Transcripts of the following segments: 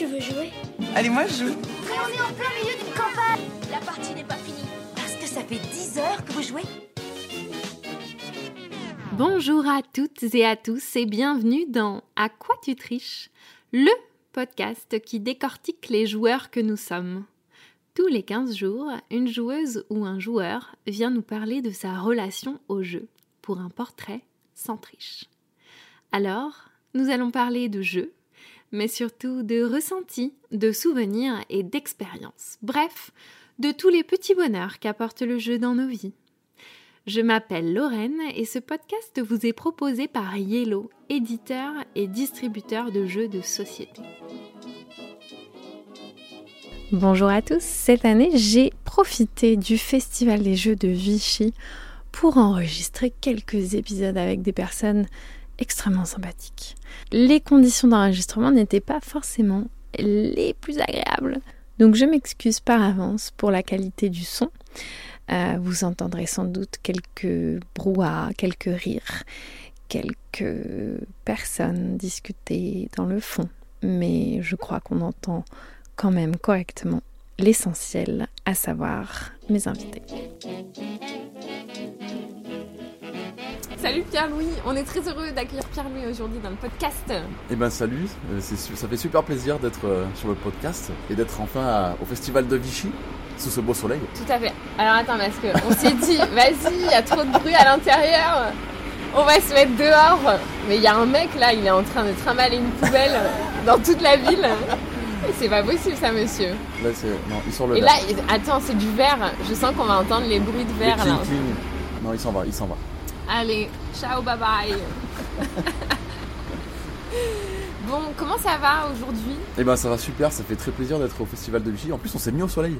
tu veux jouer Allez, moi je joue. Mais on est en plein milieu d'une campagne La partie n'est pas finie. Parce que ça fait 10 heures que vous jouez Bonjour à toutes et à tous et bienvenue dans À quoi tu triches Le podcast qui décortique les joueurs que nous sommes. Tous les 15 jours, une joueuse ou un joueur vient nous parler de sa relation au jeu pour un portrait sans triche. Alors, nous allons parler de jeu, mais surtout de ressentis, de souvenirs et d'expériences. Bref, de tous les petits bonheurs qu'apporte le jeu dans nos vies. Je m'appelle Lorraine et ce podcast vous est proposé par Yellow, éditeur et distributeur de jeux de société. Bonjour à tous, cette année j'ai profité du Festival des Jeux de Vichy pour enregistrer quelques épisodes avec des personnes extrêmement sympathiques. Les conditions d'enregistrement n'étaient pas forcément les plus agréables, donc je m'excuse par avance pour la qualité du son. Euh, vous entendrez sans doute quelques brouhahs, quelques rires, quelques personnes discuter dans le fond, mais je crois qu'on entend quand même correctement l'essentiel, à savoir mes invités. Salut Pierre-Louis, on est très heureux d'accueillir Pierre-Louis aujourd'hui dans le podcast. Eh ben salut, euh, ça fait super plaisir d'être euh, sur le podcast et d'être enfin à- au festival de Vichy sous ce beau soleil. Tout à fait. Alors attends, parce que on s'est dit, vas-y, il y a trop de bruit à l'intérieur, on va se mettre dehors. Mais il y a un mec là, il est en train de trimballer une poubelle dans toute la ville. C'est pas possible ça, monsieur. Là c'est non, il sort le Et verre. là, il- attends, c'est du verre. Je sens qu'on va entendre les bruits de verre là. Non, il s'en va, il s'en va. Allez, ciao, bye bye. bon, comment ça va aujourd'hui? Eh ben ça va super, ça fait très plaisir d'être au festival de Vichy. En plus on s'est mis au soleil.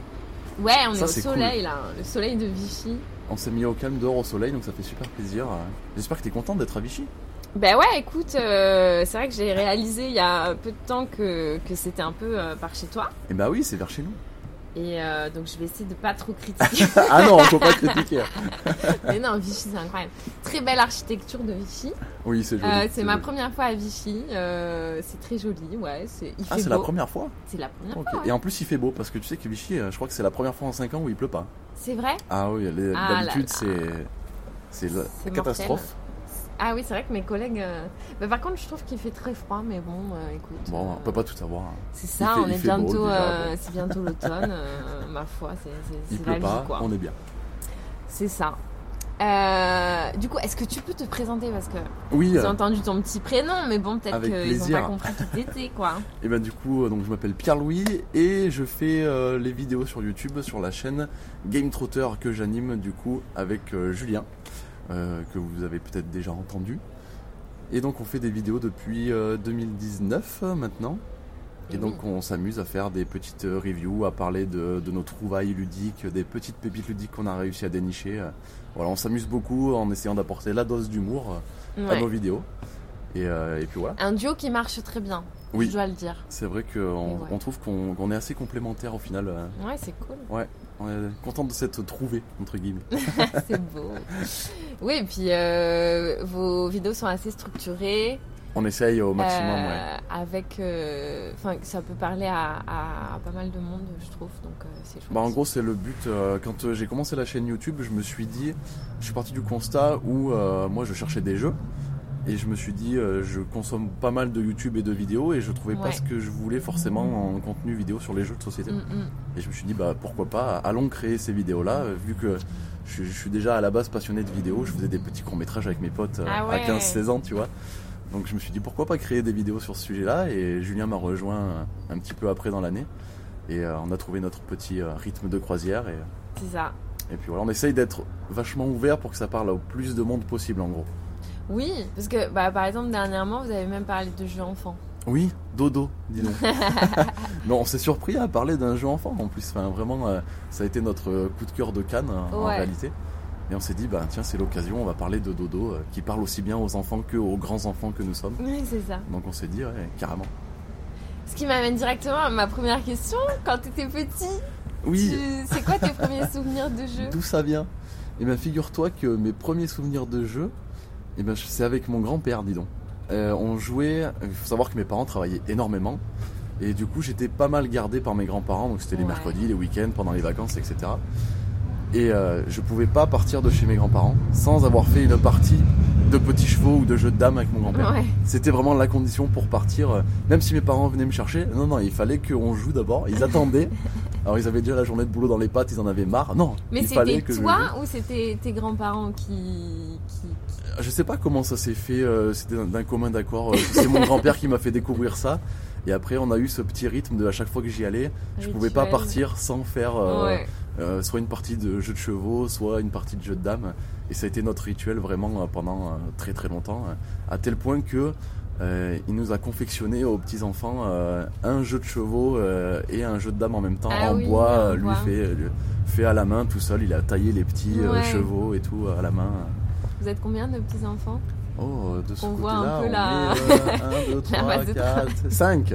Ouais, on Ça, est au soleil là, le soleil de Vichy. On s'est mis au calme dehors au soleil donc ça fait super plaisir. J'espère que t'es contente d'être à Vichy. Ben ouais, écoute, euh, c'est vrai que j'ai réalisé il y a peu de temps que, que c'était un peu euh, par chez toi. Eh ben oui, c'est vers chez nous. Et euh, donc je vais essayer de pas trop critiquer. ah non, faut pas critiquer. Mais non, Vichy c'est incroyable. Très belle architecture de Vichy. Oui, c'est joli. Euh, c'est ma joli. première fois à Vichy. euh, c'est très joli, ouais. C'est, il Ah, fait c'est la première fois? C'est la première fois. ouais. Et en plus il fait beau parce que tu sais que Vichy, je crois que c'est la première fois en 5 ans où il pleut pas. C'est vrai? Ah oui, Ah d'habitude c'est c'est la C'est catastrophe. Ah oui, c'est vrai que mes collègues. euh, bah, par contre, je trouve qu'il fait très froid, mais bon, euh, écoute. Bon, euh, on peut pas tout savoir. hein. C'est ça, fait- on est bientôt, euh, c'est bientôt l'automne. euh, ma foi, c'est, la pas, vie, quoi. on est bien. C'est ça. Euh, du coup, est-ce que tu peux te présenter? Parce que Oui, j'ai euh, entendu ton petit prénom, mais bon, peut-être qu'ils n'ont pas compris qui t'étais, quoi. et ben du coup, euh, donc je m'appelle Pierre-Louis et je fais euh, les vidéos sur YouTube sur la chaîne Game Trotter que j'anime du coup avec euh, Julien, euh, que vous avez peut-être déjà entendu. Et donc on fait des vidéos depuis euh, 2019 euh, maintenant. Et donc on s'amuse à faire des petites euh, reviews, à parler de, de nos trouvailles ludiques, des petites pépites ludiques qu'on a réussi à dénicher. euh. Voilà, on s'amuse beaucoup en essayant d'apporter la dose d'humour euh, à nos vidéos. Et, euh, et puis voilà. Un duo qui marche très bien, Oui. je dois le dire. C'est vrai qu'on ouais. on trouve qu'on est assez complémentaires au final. euh. Ouais, c'est cool. Ouais, on est content de s'être trouvés, entre guillemets. c'est beau. Oui, et puis euh, vos vidéos sont assez structurées. On essaye au maximum, euh, ouais. Avec. euh, Enfin, ça peut parler à, à- à pas mal de monde, je trouve. Donc, euh, c'est. Bah, en gros, c'est le but. quand j'ai commencé la chaîne YouTube, je me suis dit, je suis parti du constat où moi je cherchais des jeux. Et je me suis dit, euh, je consomme pas mal de YouTube et de vidéos et je trouvais pas ce que je voulais forcément en contenu vidéo sur les jeux de société. Mm, mm. Et je me suis dit, bah pourquoi pas, allons créer ces vidéos-là, euh, vu que je, je suis déjà à la base passionné de vidéos, je faisais des petits courts-métrages avec mes potes euh, Ah à ouais. 15-16 ans, tu vois. Donc je me suis dit, pourquoi pas créer des vidéos sur ce sujet-là, et Julien m'a rejoint un petit peu après dans l'année, et euh, on a trouvé notre petit euh, rythme de croisière, et, C'est ça. et puis voilà, on essaye d'être vachement ouvert pour que ça parle au plus de monde possible, en gros. Oui, parce que bah, par exemple, dernièrement, vous avez même parlé de jeux enfants. Oui, dodo, dis donc. non, on s'est surpris à parler d'un jeu enfant en plus. Enfin, vraiment, euh, ça a été notre coup de cœur de Cannes euh, en réalité. Et on s'est dit, bah tiens, c'est l'occasion, on va parler de dodo euh, qui parle aussi bien aux enfants que aux grands enfants que nous sommes. Oui, c'est ça. Donc on s'est dit, ouais, carrément. Ce qui m'amène directement à ma première question. Quand tu étais petit, Oui, tu- c'est quoi tes premiers souvenirs de jeu? D'où ça vient? Eh bien, figure-toi que mes premiers souvenirs de jeu, eh ben, c'est avec mon grand-père, dis donc. Euh, on jouait, il faut savoir que mes parents travaillaient énormément. Et du coup, j'étais pas mal gardé par mes grands-parents, donc c'était les Ouais. mercredis, les week-ends, pendant les vacances, etc. Et euh, je pouvais pas partir de chez mes grands-parents sans avoir fait une partie de petits chevaux ou de jeux de dames avec mon grand-père. Ouais. C'était vraiment la condition pour partir. euh, Même si mes parents venaient me chercher, non, non, il fallait qu'on joue d'abord. Ils attendaient. Alors ils avaient déjà la journée de boulot dans les pattes, ils en avaient marre. Non, Mais c'était je toi ou c'était tes grands-parents qui, qui... Je sais pas comment ça s'est fait, euh, c'était d'un- commun d'accord. euh, C'est mon grand-père qui m'a fait découvrir ça. Et après, on a eu ce petit rythme de à chaque fois que j'y allais, je pouvais pas Rituel. partir sans faire euh, Ouais. euh, soit une partie de jeu de chevaux, soit une partie de jeu de dames. Et ça a été notre rituel vraiment pendant très très longtemps, à tel point que euh, il nous a confectionné aux petits enfants euh, un jeu de chevaux euh, et un jeu de dames en même temps Ah en oui, bois, lui bois. fait lui- fait à la main tout seul. Il a taillé les petits Ouais. chevaux et tout à la main. Vous êtes combien de petits-enfants? Oh, de ce On voit un peu la- est 1, 2, La 3, masse de 4, 5.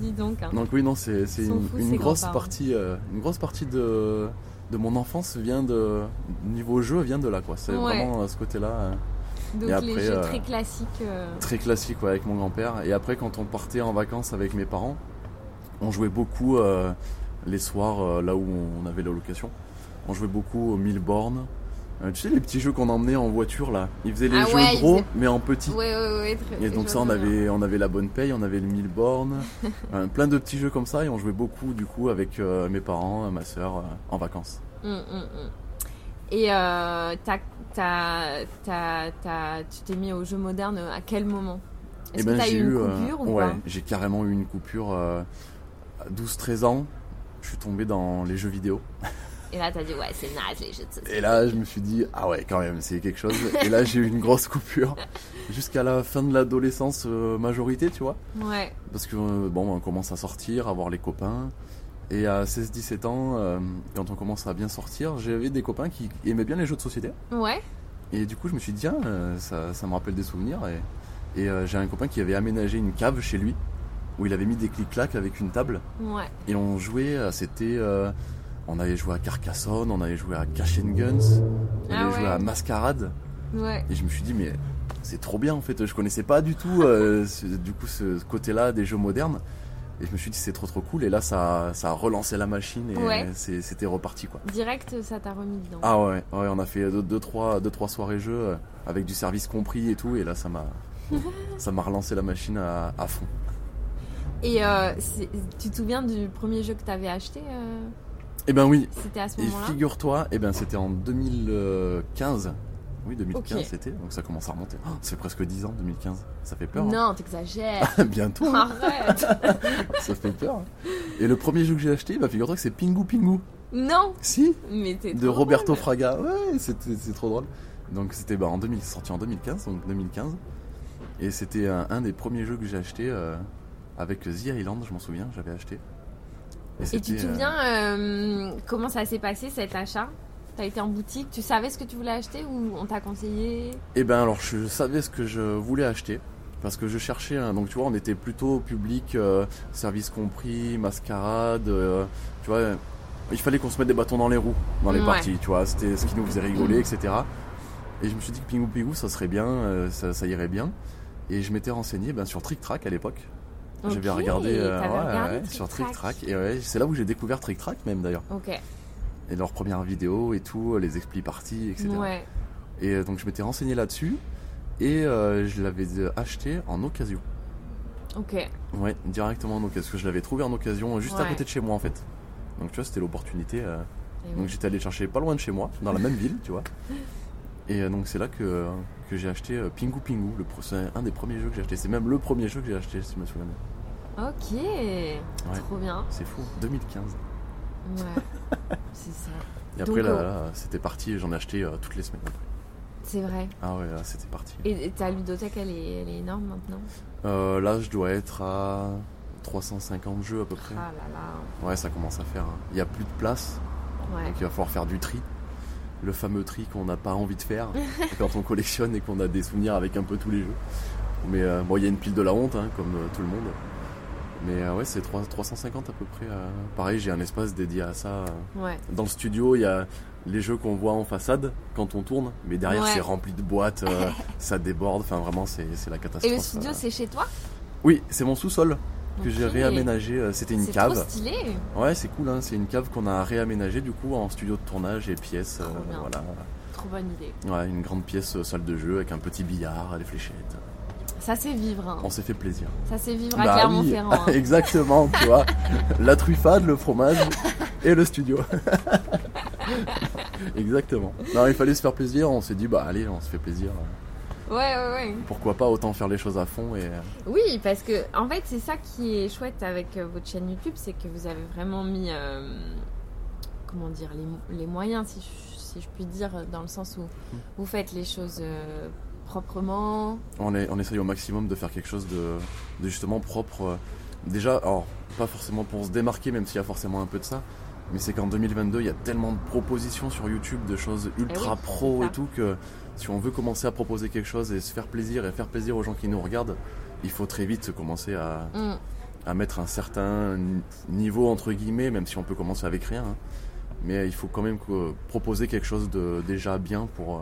Dis donc. hein. Donc oui, non, c'est une, une grosse partie, une grosse partie de, de mon enfance vient de niveau jeu vient de là quoi. C'est Ouais. vraiment ce côté-là Donc et les jeux euh, très classiques. euh, très classique ouais, avec mon grand-père. Et après quand on partait en vacances avec mes parents, on jouait beaucoup euh, les soirs là où on avait la location. On jouait beaucoup aux mille bornes. Euh, tu sais les petits jeux qu'on emmenait en voiture là. Ils faisaient les Ah jeux ouais, gros faisaient- mais en petit. Ouais, ouais, ouais. très- Et donc ça, on avait, on avait la bonne paye, on avait le 1000 bornes, euh, plein de petits jeux comme ça, et on jouait beaucoup du coup avec euh, mes parents, ma soeur, en vacances. Hum, hum, hum. Et euh, t'as- t'as- t'as- tu t'es mis aux jeux modernes à quel moment? Est-ce Et que t'as j'ai eu une euh, coupure ou ouais, j'ai carrément eu une coupure euh, à 12-13 ans. Je suis tombé dans les jeux vidéo. Et là, t'as dit, ouais, c'est naze les jeux de société. Et là, je me suis dit, ah ouais, quand même, c'est quelque chose. Et là, j'ai eu une grosse coupure jusqu'à la fin de l'adolescence euh, majorité, tu vois. Ouais. Parce que euh, bon, on commence à sortir, à voir les copains. Et à 16-17 ans, euh, quand on commence à bien sortir, j'avais des copains qui aimaient bien les jeux de société. Ouais. Et du coup, je me suis dit, tiens, euh, ça, ça me rappelle des souvenirs. Et, et, euh, j'ai un copain qui avait aménagé une cave chez lui, où il avait mis des clics-clacs avec une table. Ouais. Et on jouait, c'était. on avait joué à Carcassonne, on avait joué à Cash and Guns, on Ah avait ouais. joué à Mascarade. Ouais. Et je me suis dit, mais c'est trop bien en fait. Je connaissais pas du tout du coup ce côté-là des jeux modernes. Et je me suis dit, c'est trop trop cool. Et là, ça, ça a relancé la machine et Ouais. c'était reparti quoi. Direct, ça t'a remis dedans. Ah ouais, ouais, on a fait deux, deux, trois, deux, trois soirées jeux euh, avec du service compris et tout. Et là, ça m'a, ça m'a relancé la machine à, à fond. Et euh, tu te souviens du premier jeu que t'avais acheté euh, Eh ben oui. C'était à ce Et moment-là? figure-toi, eh ben c'était en 2015. Oui, 2015 Ok. c'était, donc ça commence à remonter. Oh, ça fait presque 10 ans, 2015. Ça fait peur. hein. Non, t'exagères. Bientôt, hein. Arrête. ça fait peur. Et le premier jeu que j'ai acheté, bah figure-toi que c'est Pingu Pingu. non. Si, Mais t'es de Roberto drôle. Fraga. Ouais, c'est trop drôle. Donc c'était bah, en 2000, sorti en 2015, donc 2015. Et c'était un, un des premiers jeux que j'ai acheté euh, avec The Island, je m'en souviens, j'avais acheté. Et tu te euh, souviens euh, comment ça s'est passé cet achat? T'as été en boutique, tu savais ce que tu voulais acheter ou on t'a conseillé Eh ben alors je savais ce que je voulais acheter parce que je cherchais donc tu vois on était plutôt public euh, service compris mascarade euh, tu vois il fallait qu'on se mette des bâtons dans les roues dans les Ouais. parties tu vois c'était ce qui nous faisait rigoler etc et je me suis dit que Pingou Pingou ça serait bien euh, ça, ça irait bien et je m'étais renseigné ben, sur Trick Track à l'époque j'avais Ok, regardé, t'avais ouais, regardé ouais, Trick sur Trick Track. Track et c'est là où j'ai découvert Trick Track même d'ailleurs Ok. Et leurs premières vidéos et tout les expli parties etc Ouais. et euh, donc je m'étais renseigné là-dessus et euh, je l'avais euh, acheté en occasion. Ok. Ouais, directement en occasion. Parce que je l'avais trouvé en occasion juste à Ouais. côté de chez moi en fait. Donc tu vois, c'était l'opportunité. euh, donc oui. j'étais allé le chercher pas loin de chez moi, dans la même ville, tu vois. Et donc c'est là que, que j'ai acheté Pingu Pingu. C'est un des premiers jeux que j'ai acheté. C'est même le premier jeu que j'ai acheté, si je me souviens bien. Ok. Trop bien. C'est fou, 2015. Ouais. C'est ça. Et Donc, après, là, euh, là, c'était parti. J'en ai acheté euh, toutes les semaines. C'est vrai. Ah ouais, là, c'était parti. Et et ta ludothèque, elle est, elle est énorme maintenant? Euh, là, je dois être à 350 jeux à peu près. Ah là là. Ouais, ça commence à faire. hein. Il y a plus de place. Ouais. Donc il va falloir faire du tri. Le fameux tri qu'on n'a pas envie de faire quand on collectionne et qu'on a des souvenirs avec un peu tous les jeux. Mais euh, bon, il y a une pile de la honte, hein, comme tout le monde. Mais euh, ouais, c'est 3- 350 à peu près. euh. Pareil, j'ai un espace dédié à ça. euh. Ouais. Dans le studio, il y a les jeux qu'on voit en façade quand on tourne, mais derrière Ouais. c'est rempli de boîtes, ça déborde. Enfin, vraiment, c'est la catastrophe. Et le studio, c'est chez toi? Oui, c'est mon sous-sol que j'ai réaménagé. C'était une cave. trop stylé. Ouais, c'est cool, hein. c'est une cave qu'on a réaménagée du coup en studio de tournage et pièces. Trop bien. voilà. Trop bonne idée. Ouais, une grande pièce salle de jeu avec un petit billard, des fléchettes. Ça c'est vivre. hein. On s'est fait plaisir. Ça c'est vivre à Bah oui, Clermont-Ferrand. hein. exactement, tu vois. La truffade, le fromage et le studio. exactement. Non, il fallait se faire plaisir, on s'est dit, bah allez, on se fait plaisir. Ouais, ouais, ouais. Pourquoi pas autant faire les choses à fond et. Oui, parce que en fait, c'est ça qui est chouette avec euh, votre chaîne YouTube, c'est que vous avez vraiment mis, euh, comment dire, les, les moyens, si je, si je puis dire, dans le sens où vous faites les choses euh, proprement. On, est, on essaye au maximum de faire quelque chose de, de justement propre. Déjà, alors, pas forcément pour se démarquer, même s'il y a forcément un peu de ça, mais c'est qu'en 2022, il y a tellement de propositions sur YouTube, de choses ultra Eh oui, pro et tout, que si on veut commencer à proposer quelque chose et se faire plaisir et faire plaisir aux gens qui nous regardent, il faut très vite commencer à, Mm. à mettre un certain ni- niveau, entre guillemets, même si on peut commencer avec rien. hein. Mais il faut quand même que- proposer quelque chose de déjà bien pour, euh,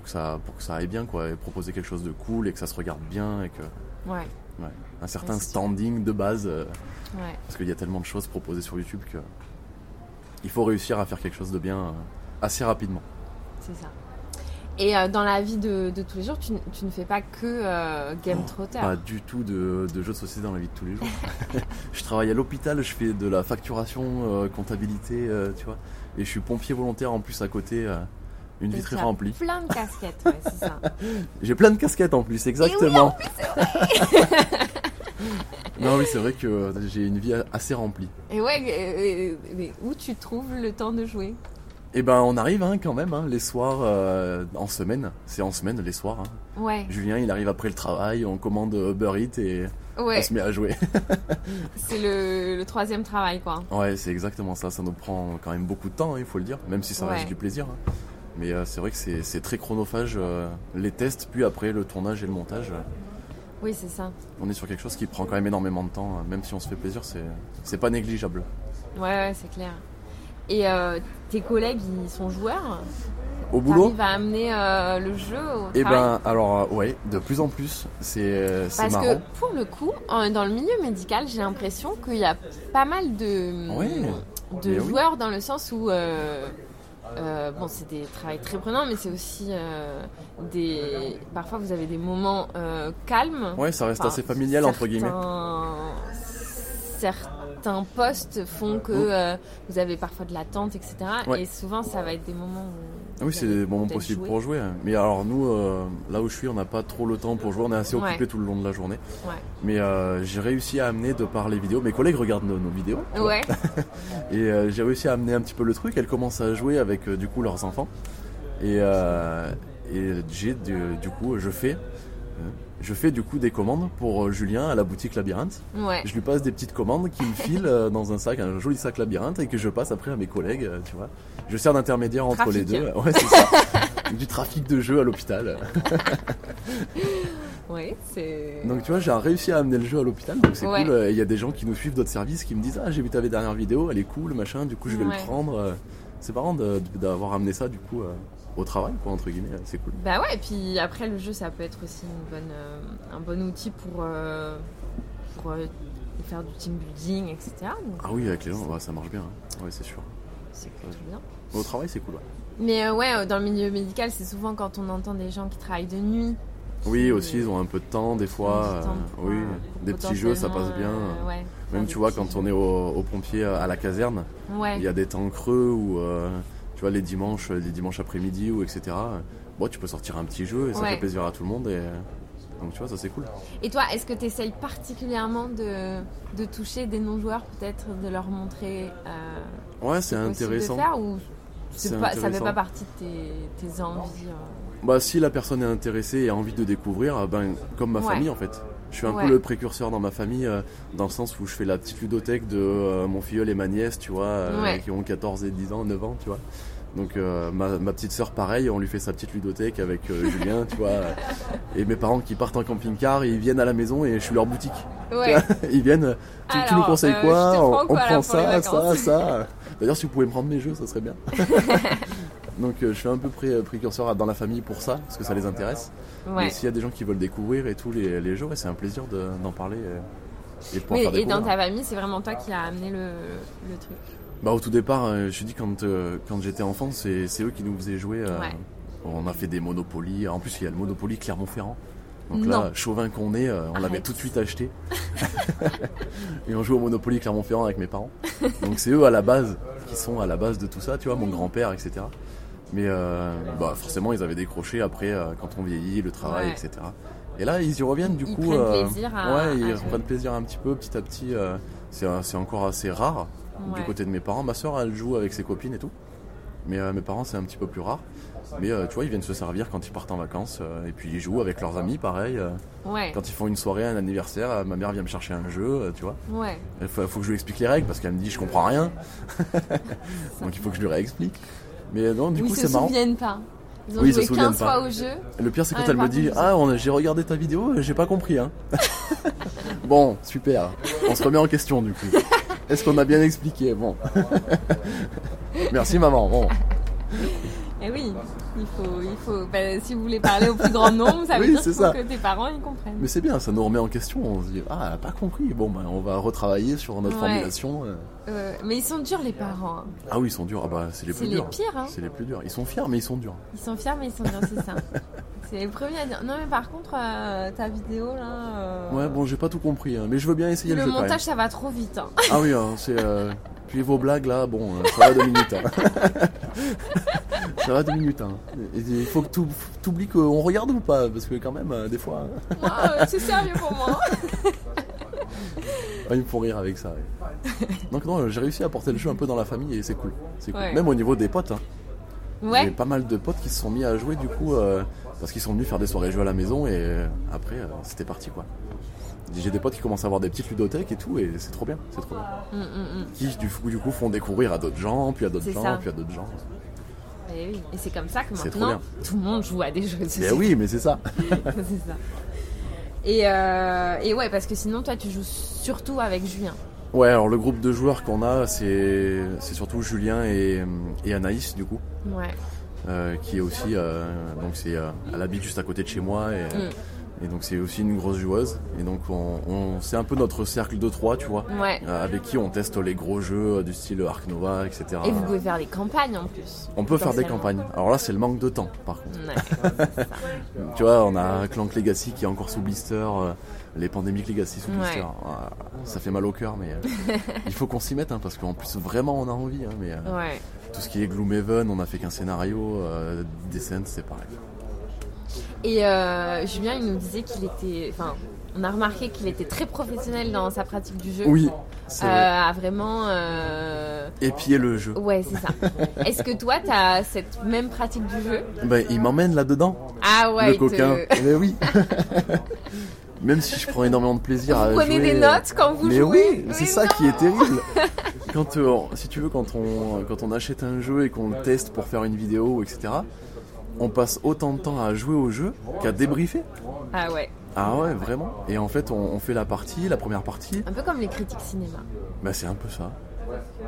pour, que ça, pour que ça aille bien, quoi. Et proposer quelque chose de cool et que ça se regarde bien et que. Ouais, Ouais, un certain Ouais, c'est sûr. standing de base, euh, ouais. parce qu'il y a tellement de choses proposées sur YouTube que il faut réussir à faire quelque chose de bien euh, assez rapidement. C'est ça. Et euh, dans la vie de, de tous les jours, tu, tu ne fais pas que Game Trotter. Pas du tout de, de jeux de société dans la vie de tous les jours. je travaille à l'hôpital, je fais de la facturation, comptabilité, tu vois, et je suis pompier volontaire en plus à côté, une as remplie. Plein de casquettes, ouais, c'est ça. J'ai plein de casquettes en plus, exactement. non oui, c'est vrai que euh, j'ai une vie assez remplie. Et ouais, mais où tu trouves le temps de jouer? Et ben on arrive hein, quand même, hein, les soirs euh, en semaine. C'est en semaine les soirs. hein. Ouais, Julien il arrive après le travail, on commande Uber Eats et ouais, on se met à jouer. c'est le, le troisième travail, quoi. ouais c'est exactement ça, ça nous prend quand même beaucoup de temps, il faut le dire, même si ça reste du plaisir. Mais euh, c'est vrai que c'est très chronophage, euh, les tests, puis après le tournage et le montage. Oui, c'est ça. on est sur quelque chose qui prend quand même énormément de temps, hein. même si on se fait plaisir, c'est pas négligeable. Ouais, ouais, c'est clair. Et euh, tes collègues, ils sont joueurs? Au boulot? À amener euh, le jeu au Eh ben alors ouais, de plus en plus, c'est Parce marrant. que pour le coup, dans le milieu médical, j'ai l'impression qu'il y a pas mal de, Ouais, de oui. joueurs dans le sens où, euh, euh, bon, c'est des travails très prenants, mais c'est aussi euh, des. Parfois, vous avez des moments euh, calmes. Ouais, ça reste Enfin, assez familial entre guillemets. Certains, postes font que Mm. euh, vous avez parfois de l'attente, etc. Ouais. Et souvent, ça va être des moments où. Ah oui, c'est des moments possibles pour jouer. hein. Mais alors nous, euh, là où je suis, on n'a pas trop le temps pour jouer. On est assez Ouais. occupé tout le long de la journée. Ouais. Mais euh, j'ai réussi à amener de par les vidéos. Mes collègues regardent nos, nos vidéos. Ouais, Et euh, j'ai réussi à amener un petit peu le truc. Elles commencent à jouer avec euh, du coup leurs enfants. Et, euh, et j'ai du, du coup, je fais, je fais du coup des commandes pour euh, Julien à la boutique Labyrinthe. ouais. Je lui passe des petites commandes qu'il me file euh, dans un sac, un joli sac Labyrinthe, et que je passe après à mes collègues. euh, Tu vois, je sers d'intermédiaire entre Trafic. les deux. Ouais, c'est ça. du trafic de jeux à l'hôpital. Ouais, c'est. Donc tu vois, j'ai réussi à amener le jeu à l'hôpital, donc c'est Ouais. cool. Il y a des gens qui nous suivent d'autres services qui me disent ah j'ai vu ta dernière vidéo, elle est cool, machin. Du coup je vais Ouais. le prendre. Euh, C'est marrant d'avoir amené ça du coup euh, au travail, quoi entre guillemets. C'est cool. Bah ouais, et puis après le jeu ça peut être aussi une bonne, euh, un bon outil pour, euh, pour euh, faire du team building, etc. Donc Ah oui, avec les gens, ouais, ça marche bien. hein. Ouais, c'est sûr. c'est plutôt bien. Au travail, c'est cool. ouais. Mais ouais, dans le milieu médical, c'est souvent quand on entend des gens qui travaillent de nuit. Oui, aussi, ils ont un peu de temps des fois. temps pour, oui, des petits jeux, ça passe bien. ouais, Même tu vois, quand jeux. on est au, au pompier à la caserne, Ouais, il y a des temps creux où, tu vois, les dimanches, les dimanches après-midi ou etc. Bon, tu peux sortir un petit jeu et ça Ouais. fait plaisir à tout le monde. Et... Donc tu vois, ça c'est cool. Et toi, est-ce que tu essayes particulièrement de, de toucher des non-joueurs, peut-être de leur montrer euh, Ouais, c'est intéressant. de faire ou pas, ça fait pas partie de tes, tes envies euh, Bah, si la personne est intéressée et a envie de découvrir, ben, comme ma Ouais. famille en fait. Je suis un Ouais. peu le précurseur dans ma famille, euh, dans le sens où je fais la petite ludothèque de euh, mon filleul et ma nièce, tu vois, euh, Ouais. qui ont 14 et 10 ans, 9 ans, tu vois. Donc euh, ma, ma petite sœur, pareil, on lui fait sa petite ludothèque avec euh, Julien, tu vois. Et mes parents qui partent en camping-car, ils viennent à la maison et je suis leur boutique. Ouais. Ils viennent, tu, tu nous conseilles euh, quoi On, prends quoi, prend ça, ça, ça. D'ailleurs, si vous pouvez me prendre mes jeux, ça serait bien. Donc je suis un peu pré- précurseur dans la famille pour ça, parce que ça les intéresse. Ouais. Mais s'il y a des gens qui veulent découvrir et tout les, les jeux, ouais, c'est un plaisir de- d'en parler et de pouvoir Oui, et dans ta famille, c'est vraiment toi qui as amené le, le truc? Bah, au tout départ, euh, je te dis, quand, euh, quand j'étais enfant, c'est c'est eux qui nous faisaient jouer. euh, Ouais. On a fait des Monopoly. En plus, il y a le Monopoly Clermont-Ferrand. Donc Non. là, chauvin qu'on est, euh, on l'avait tout de suite acheté. et on joue au Monopoly Clermont-Ferrand avec mes parents. Donc c'est eux à la base qui sont à la base de tout ça, tu vois, mon grand-père, etc. Mais euh, bah, forcément, ils avaient décroché après, euh, quand on vieillit, le travail, Ouais. etc. Et là, ils y reviennent du Ils coup. prennent plaisir à- ouais, à ils jouer. prennent plaisir un petit peu, petit à petit. c'est encore assez rare du côté de mes parents. Ma soeur, elle joue avec ses copines et tout. Mais euh, mes parents, c'est un petit peu plus rare. Mais euh, tu vois, ils viennent se servir quand ils partent en vacances. euh, et puis ils jouent avec leurs amis, pareil. Ouais. quand ils font une soirée, un anniversaire, ma mère vient me chercher un jeu, tu vois. Ouais. Il faut, faut que je lui explique les règles parce qu'elle me dit je comprends rien. Donc il faut que je lui réexplique. Mais non, du Ou coup, ils se c'est marrant. souviennent pas. Ils ont Oui, ils se joué souviennent 15 pas. fois au jeu. Le pire, c'est quand Ah, elle me dit Ah, j'ai regardé ta vidéo, j'ai pas compris. Hein. bon, super. On se remet en question du coup. Est-ce qu'on a bien expliqué Bon. Merci maman. Bon. Eh oui, il faut, il faut. bah, si vous voulez parler au plus grand nombre, ça veut Oui, dire c'est qu'il faut ça. que tes parents ils comprennent. Mais c'est bien, ça nous remet en question. On se dit Ah, elle a pas compris. Bon, ben, on va retravailler sur notre Ouais. formulation. euh. Euh, mais ils sont durs les parents. hein. Ah oui, ils sont durs. Ah bah, c'est les C'est plus les durs. pires. Hein. C'est les plus durs. Ils sont fiers, mais ils sont durs. Ils sont fiers mais ils sont durs, c'est ça. C'est les premiers à dire. Non mais par contre, euh, ta vidéo là. euh, Ouais, bon, j'ai pas tout compris, hein, mais je veux bien essayer le, Le jeu quand même. montage ça va trop vite. hein. Ah oui, hein, c'est. euh, Puis vos blagues là, bon, euh, ça va deux minutes. hein. ça va deux minutes. Hein. Et Il faut que tu oublies qu'on regarde ou pas, parce que quand même, euh, des fois, hein, c'est sérieux pour moi. ah, ils me font rire avec ça. ouais. Donc non, j'ai réussi à porter le jeu un peu dans la famille et c'est cool. C'est cool. Ouais. Même au niveau des potes. Hein. J'ai Ouais. pas mal de potes qui se sont mis à jouer du coup, euh, parce qu'ils sont venus faire des soirées jeux à la maison et euh, après, euh, c'était parti quoi. J'ai des potes qui commencent à avoir des petites ludothèques et tout, et c'est trop bien, c'est trop bien. Hum, hum, hum. Qui du coup, du coup font découvrir à d'autres gens, puis à d'autres gens, ça. puis à d'autres gens. Et oui. Et c'est comme ça que maintenant tout le monde joue à des jeux de société. oui, mais c'est ça. c'est ça. Et, euh, et ouais, parce que sinon, toi, tu joues surtout avec Julien. Ouais, alors le groupe de joueurs qu'on a, c'est c'est surtout Julien et, et Anaïs du coup, Ouais. Euh, qui est aussi euh, donc c'est euh, elle habite juste à côté de chez moi et, Mm. et donc c'est aussi une grosse joueuse et donc on, on- c'est un peu notre cercle de trois, tu vois, Ouais. euh, avec qui on teste les gros jeux euh, du style Ark Nova, etc. Et vous pouvez faire des campagnes en plus. On peut faire des campagnes. Alors là, c'est le manque de temps, par contre. Ouais. Tu vois, on a Clank Legacy qui est encore sous blister, euh, les Pandemic Legacy sous Ouais. Ah, ça fait mal au cœur, mais euh, il faut qu'on s'y mette, hein, parce qu'en plus, vraiment, on a envie. hein, mais euh, Ouais. tout ce qui est Gloomhaven, on a fait qu'un scénario. Euh, Descent, c'est pareil. Et euh, Julien, il nous disait qu'il était. Enfin, on a remarqué qu'il était très professionnel dans sa pratique du jeu. Oui, c'est vrai. à vraiment. Épier le jeu. Ouais, c'est ça. Est-ce que toi, t'as cette même pratique du jeu? Ben, il m'emmène là-dedans, Ah ouais, le te- coquin. Mais oui. Même si je prends énormément de plaisir à Vous prenez jouer, des notes quand vous Mais jouez oui, c'est ça qui est terrible. Quand, euh, si tu veux, quand on, quand on achète un jeu et qu'on le teste pour faire une vidéo, etc., on passe autant de temps à jouer au jeu qu'à débriefer. Ah ouais. Ah ouais, vraiment. Et en fait, on, on fait la partie, la première partie, Un peu comme les critiques cinéma. bah c'est un peu ça.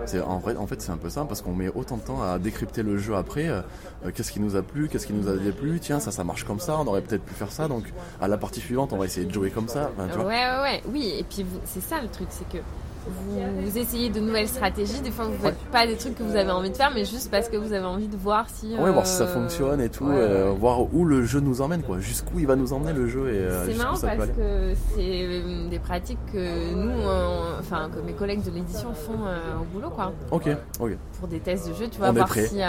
C'est en vrai, en fait, c'est un peu ça parce qu'on met autant de temps à décrypter le jeu après. euh, euh, qu'est-ce qui nous a plu, qu'est-ce qui nous a déplu Tiens, ça, ça marche comme ça. On aurait peut-être pu faire ça. Donc, à la partie suivante, on va essayer de jouer comme ça. Enfin, tu Ouais, vois. ouais, ouais. Oui, et puis c'est ça le truc, c'est que vous, vous essayez de nouvelles stratégies. Des fois, vous faites pas des trucs que vous avez envie de faire, mais juste parce que vous avez envie de voir si. Ouais, voir si ça euh, fonctionne et tout, ouais, euh, voir où le jeu nous emmène, quoi. Jusqu'où il va nous emmener le jeu et euh, C'est marrant ça parce que c'est des pratiques que nous, enfin que mes collègues de l'édition font euh, au boulot, quoi. Ok, ok. Pour des tests de jeu, tu On est voir prêt. si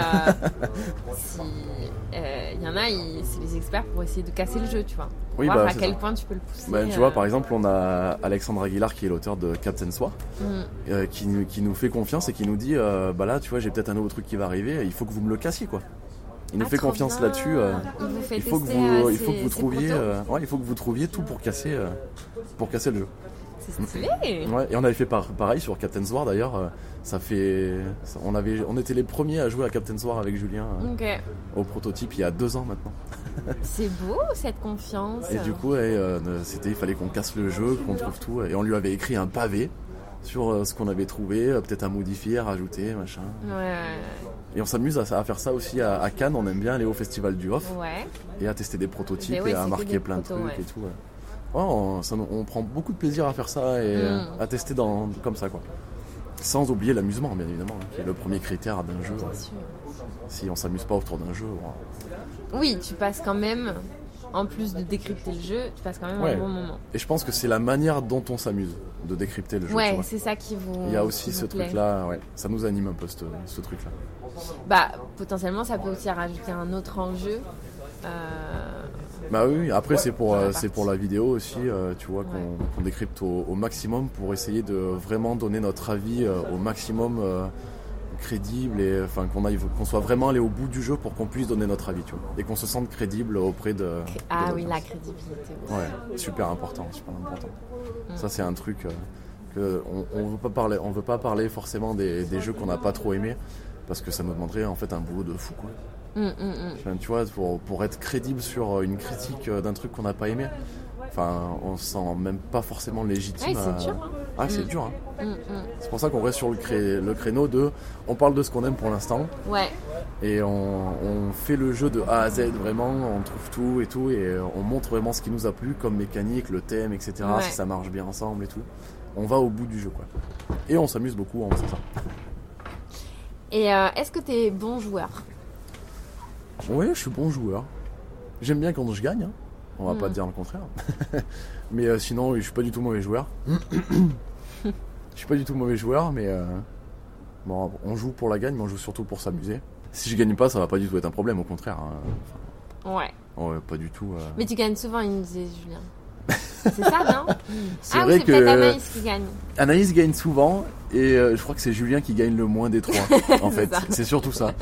y en a, ils- c'est les experts pour essayer de casser le jeu, tu vois. Oui, voir bah, à quel ça. point tu peux le pousser. Bah, tu euh, vois, par exemple, on a Alexandre Aguilar qui est l'auteur de Captain Soir, mm, euh, qui, nous- qui nous fait confiance et qui nous dit euh, Bah là, tu vois, j'ai peut-être un nouveau truc qui va arriver, il faut que vous me le cassiez, quoi. Il nous ah, fait confiance là-dessus. euh, Il faut que vous, euh, il faut que vous trouviez, euh, ouais, il faut que vous trouviez tout pour casser, euh, pour casser le jeu. C'est stylé. Ouais, et on avait fait par- pareil sur Captain's War d'ailleurs. euh, ça fait, ça- on avait, on était les premiers à jouer à Captain's War avec Julien euh, au prototype il y a deux ans maintenant. C'est beau cette confiance. Et du coup, ouais, euh, c'était, il fallait qu'on casse le jeu, qu'on trouve tout, et on lui avait écrit un pavé sur euh, ce qu'on avait trouvé, euh, peut-être à modifier, à rajouter, machin. Ouais, Et on s'amuse à, à faire ça aussi à, à Cannes. On aime bien aller au festival du Off ouais. et à tester des prototypes ouais, et à marquer plein de trucs et tout. on, ça nous- on prend beaucoup de plaisir à faire ça et Mm. à tester dans, comme ça, quoi. Sans oublier l'amusement, bien évidemment, hein, qui est le premier critère d'un jeu. Bien sûr. Si on s'amuse pas autour d'un jeu. Oui, tu passes quand même, en plus de décrypter le jeu, tu passes quand même Ouais. un bon moment. Et je pense que c'est la manière dont on s'amuse de décrypter le jeu. Ouais, c'est ça qui vous. Il y a aussi ce truc-là, ouais. Ça nous anime un peu, ce, ce truc-là. Bah, potentiellement, ça peut aussi rajouter un autre enjeu. Euh, Bah oui, après c'est pour, euh, c'est pour la vidéo aussi, euh, tu vois, qu'on Ouais. décrypte au, au maximum pour essayer de vraiment donner notre avis au maximum crédible et enfin qu'on aille, qu'on soit vraiment allé au bout du jeu pour qu'on puisse donner notre avis, tu vois, et qu'on se sente crédible auprès de. Ah de oui, la crédibilité. Ouais, super important, super important. Mm. Ça c'est un truc euh, que on, on veut pas parler, on veut pas parler forcément des, des jeux qu'on n'a pas trop aimés parce que ça nous demanderait en fait un boulot de fou quoi. Hum. Enfin, tu vois, pour, pour être crédible sur une critique euh, d'un truc qu'on n'a pas aimé, enfin, on se sent même pas forcément légitime. Ouais, c'est à- dur, hein. Ah, c'est Mm. dur. hein. Hum, hum. C'est pour ça qu'on reste sur le, cré- le créneau de. On parle de ce qu'on aime pour l'instant Ouais, et on, on fait le jeu de A à Z vraiment, on trouve tout et tout et on montre vraiment ce qui nous a plu comme mécanique, le thème, etc. Ouais. Si ça marche bien ensemble et tout. On va au bout du jeu quoi. Et on s'amuse beaucoup en faisant ça. Et euh, est-ce que t'es bon joueur? Ouais, je suis bon joueur. J'aime bien quand je gagne. hein. On va pas dire le contraire. mais euh, sinon, je suis pas du tout mauvais joueur. je suis pas du tout mauvais joueur, mais euh, bon, on joue pour la gagne, mais on joue surtout pour s'amuser. Si je gagne pas, ça va pas du tout être un problème, au contraire. hein. Ouais. Ouais, pas du tout. euh. Mais tu gagnes souvent, il me disait Julien. C'est ça, non? C'est Ah vrai oui, que Anaïs qui gagne. Anaïs gagne souvent, et euh, je crois que c'est Julien qui gagne le moins des trois. en fait, c'est surtout ça.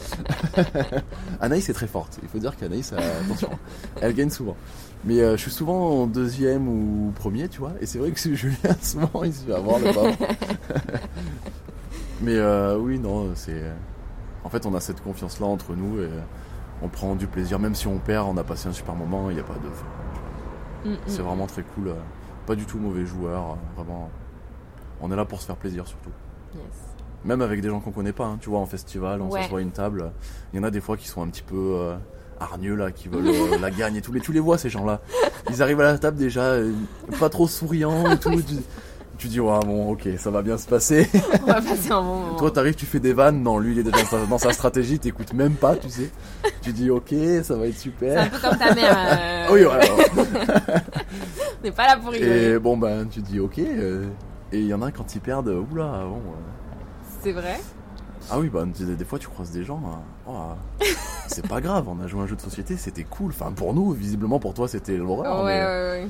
Anaïs est très forte. Il faut dire qu'Anaïs, euh, attention, elle gagne souvent. Mais euh, je suis souvent en deuxième ou premier, tu vois. Et c'est vrai que c'est Julien, souvent, il se fait avoir le pauvre. Mais euh, oui, non, c'est. En fait, on a cette confiance-là entre nous et on prend du plaisir. Même si on perd, on a passé un super moment, il n'y a pas de. Hum, hum. C'est vraiment très cool. euh, Pas du tout mauvais joueur, euh, vraiment. On est là pour se faire plaisir surtout. Yes. Même avec des gens qu'on connaît pas, hein, tu vois, en festival, on Ouais. s'assoit à une table. Il y en a des fois qui sont un petit peu euh, hargneux là, qui veulent euh, la gagne et tout. Les, tu les vois ces gens-là. Ils arrivent à la table déjà, euh, pas trop souriants et tout. Tu, dis, ouais, bon, ok, ça va bien se passer. On va passer un bon moment. Toi, t'arrives, tu fais des vannes. Non, lui, il est dans sa, dans sa stratégie, t'écoutes même pas, tu sais. Tu dis, ok, ça va être c'est un super. peu comme ta mère. euh, oui, voilà. On n'est pas là pour rigoler. Et bon, ben, tu dis, ok. euh, et il y en a quand ils perdent, oula, bon. euh, C'est vrai? Ah oui, bah des, des fois tu croises des gens. hein. Oh, c'est pas grave, on a joué à un jeu de société, c'était cool. Enfin, pour nous, visiblement pour toi, c'était l'horreur. Ouais, mais, ouais, ouais.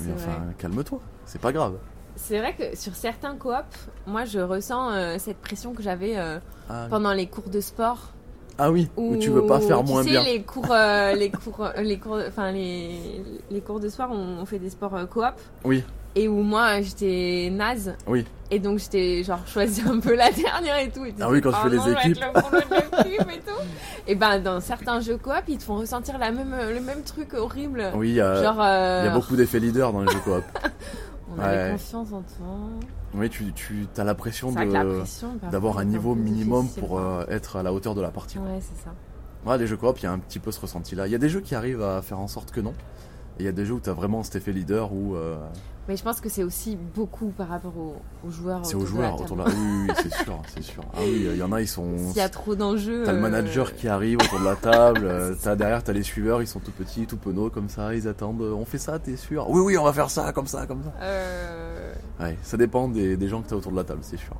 mais enfin, calme-toi, c'est pas grave. C'est vrai que sur certains coops, moi je ressens euh, cette pression que j'avais euh, Ah, pendant les cours de sport. Ah oui, où tu veux pas faire tu moins sais, bien. les cours, euh, les cours, les cours, enfin les, les cours de soir, on, on fait des sports coop. Oui, Et où moi j'étais naze. oui. Et donc j'étais genre choisie un peu la dernière et tout. Et Ah oui, quand tu oh fais les vais être équipes. le et tout. Et ben dans certains jeux coop, ils te font ressentir la même, le même truc horrible. Oui, Genre, il y a beaucoup d'effets leaders dans les jeux coop. on avait Ouais. confiance en toi. oui, tu, tu as la pression d'avoir un niveau minimum pour euh, être à la hauteur de la partie. Ouais, c'est ça. Ouais, les jeux coop, il y a un petit peu ce ressenti là. Il y a des jeux qui arrivent à faire en sorte que non. Il y a des jeux où tu as vraiment cet effet leader où euh, Mais je pense que c'est aussi beaucoup par rapport aux, aux joueurs. c'est aux autour de la joueurs autour de la. table. Oui, oui, c'est sûr, c'est sûr. Ah oui, il y en a, ils sont. S'il y a trop d'enjeux. T'as le euh, manager qui arrive autour de la table, euh, t'as derrière t'as les suiveurs, ils sont tout petits, tout penauds comme ça, ils attendent. euh, On fait ça, t'es sûr? Oui, oui, on va faire ça, comme ça, comme ça. euh, Ouais, ça dépend des, des gens que t'as autour de la table, c'est sûr.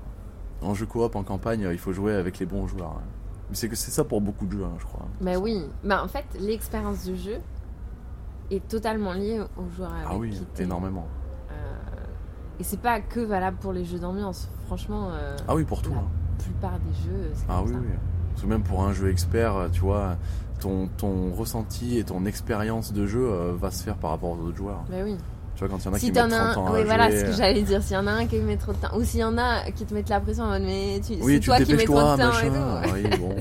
En jeu coop, en campagne, euh, il faut jouer avec les bons joueurs. hein. Mais c'est que c'est ça pour beaucoup de jeux, hein, je crois. Bah oui. Bah en fait, l'expérience du jeu est totalement liée aux joueurs avec Ah oui, qui énormément. Euh, Et c'est pas que valable pour les jeux d'ambiance. Franchement, euh, Ah oui, pour tout. la hein. plupart des jeux, c'est Ah comme oui, ça. oui. Parce que même pour un jeu expert, euh, tu vois, ton, ton ressenti et ton expérience de jeu euh, va se faire par rapport aux autres joueurs. Bah oui. Tu vois, quand il y en a Si qui t'en mettent as 30 ans un, à oui, voilà ce jouer, que j'allais dire. S'il y en a un qui met trop de temps, ou s'il y en a qui te mettent la pression en mode mais tu, Oui, c'est tu toi qui mets trop de temps machin. et tout. Oui, bon.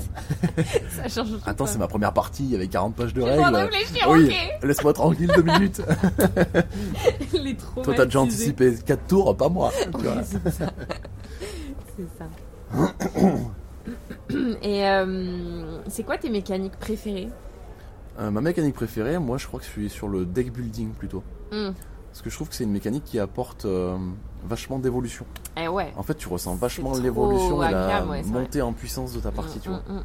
Ça change tout. Attends, c'est ma première partie, il y avait 40 pages de règles. réfléchir, Oui, ok. laisse-moi tranquille deux minutes. Les traumatisés. Toi, t'as déjà anticipé 4 tours, pas moi. c'est ça. c'est ça. Et euh, c'est quoi tes mécaniques préférées? Euh, ma mécanique préférée, moi, je crois que je suis sur le deck building plutôt. Hmm. Parce que je trouve que c'est une mécanique qui apporte euh, vachement d'évolution. Eh ouais. En fait, tu ressens vachement l'évolution et la ouais, montée en puissance de ta partie, tu vois. Mm, mm,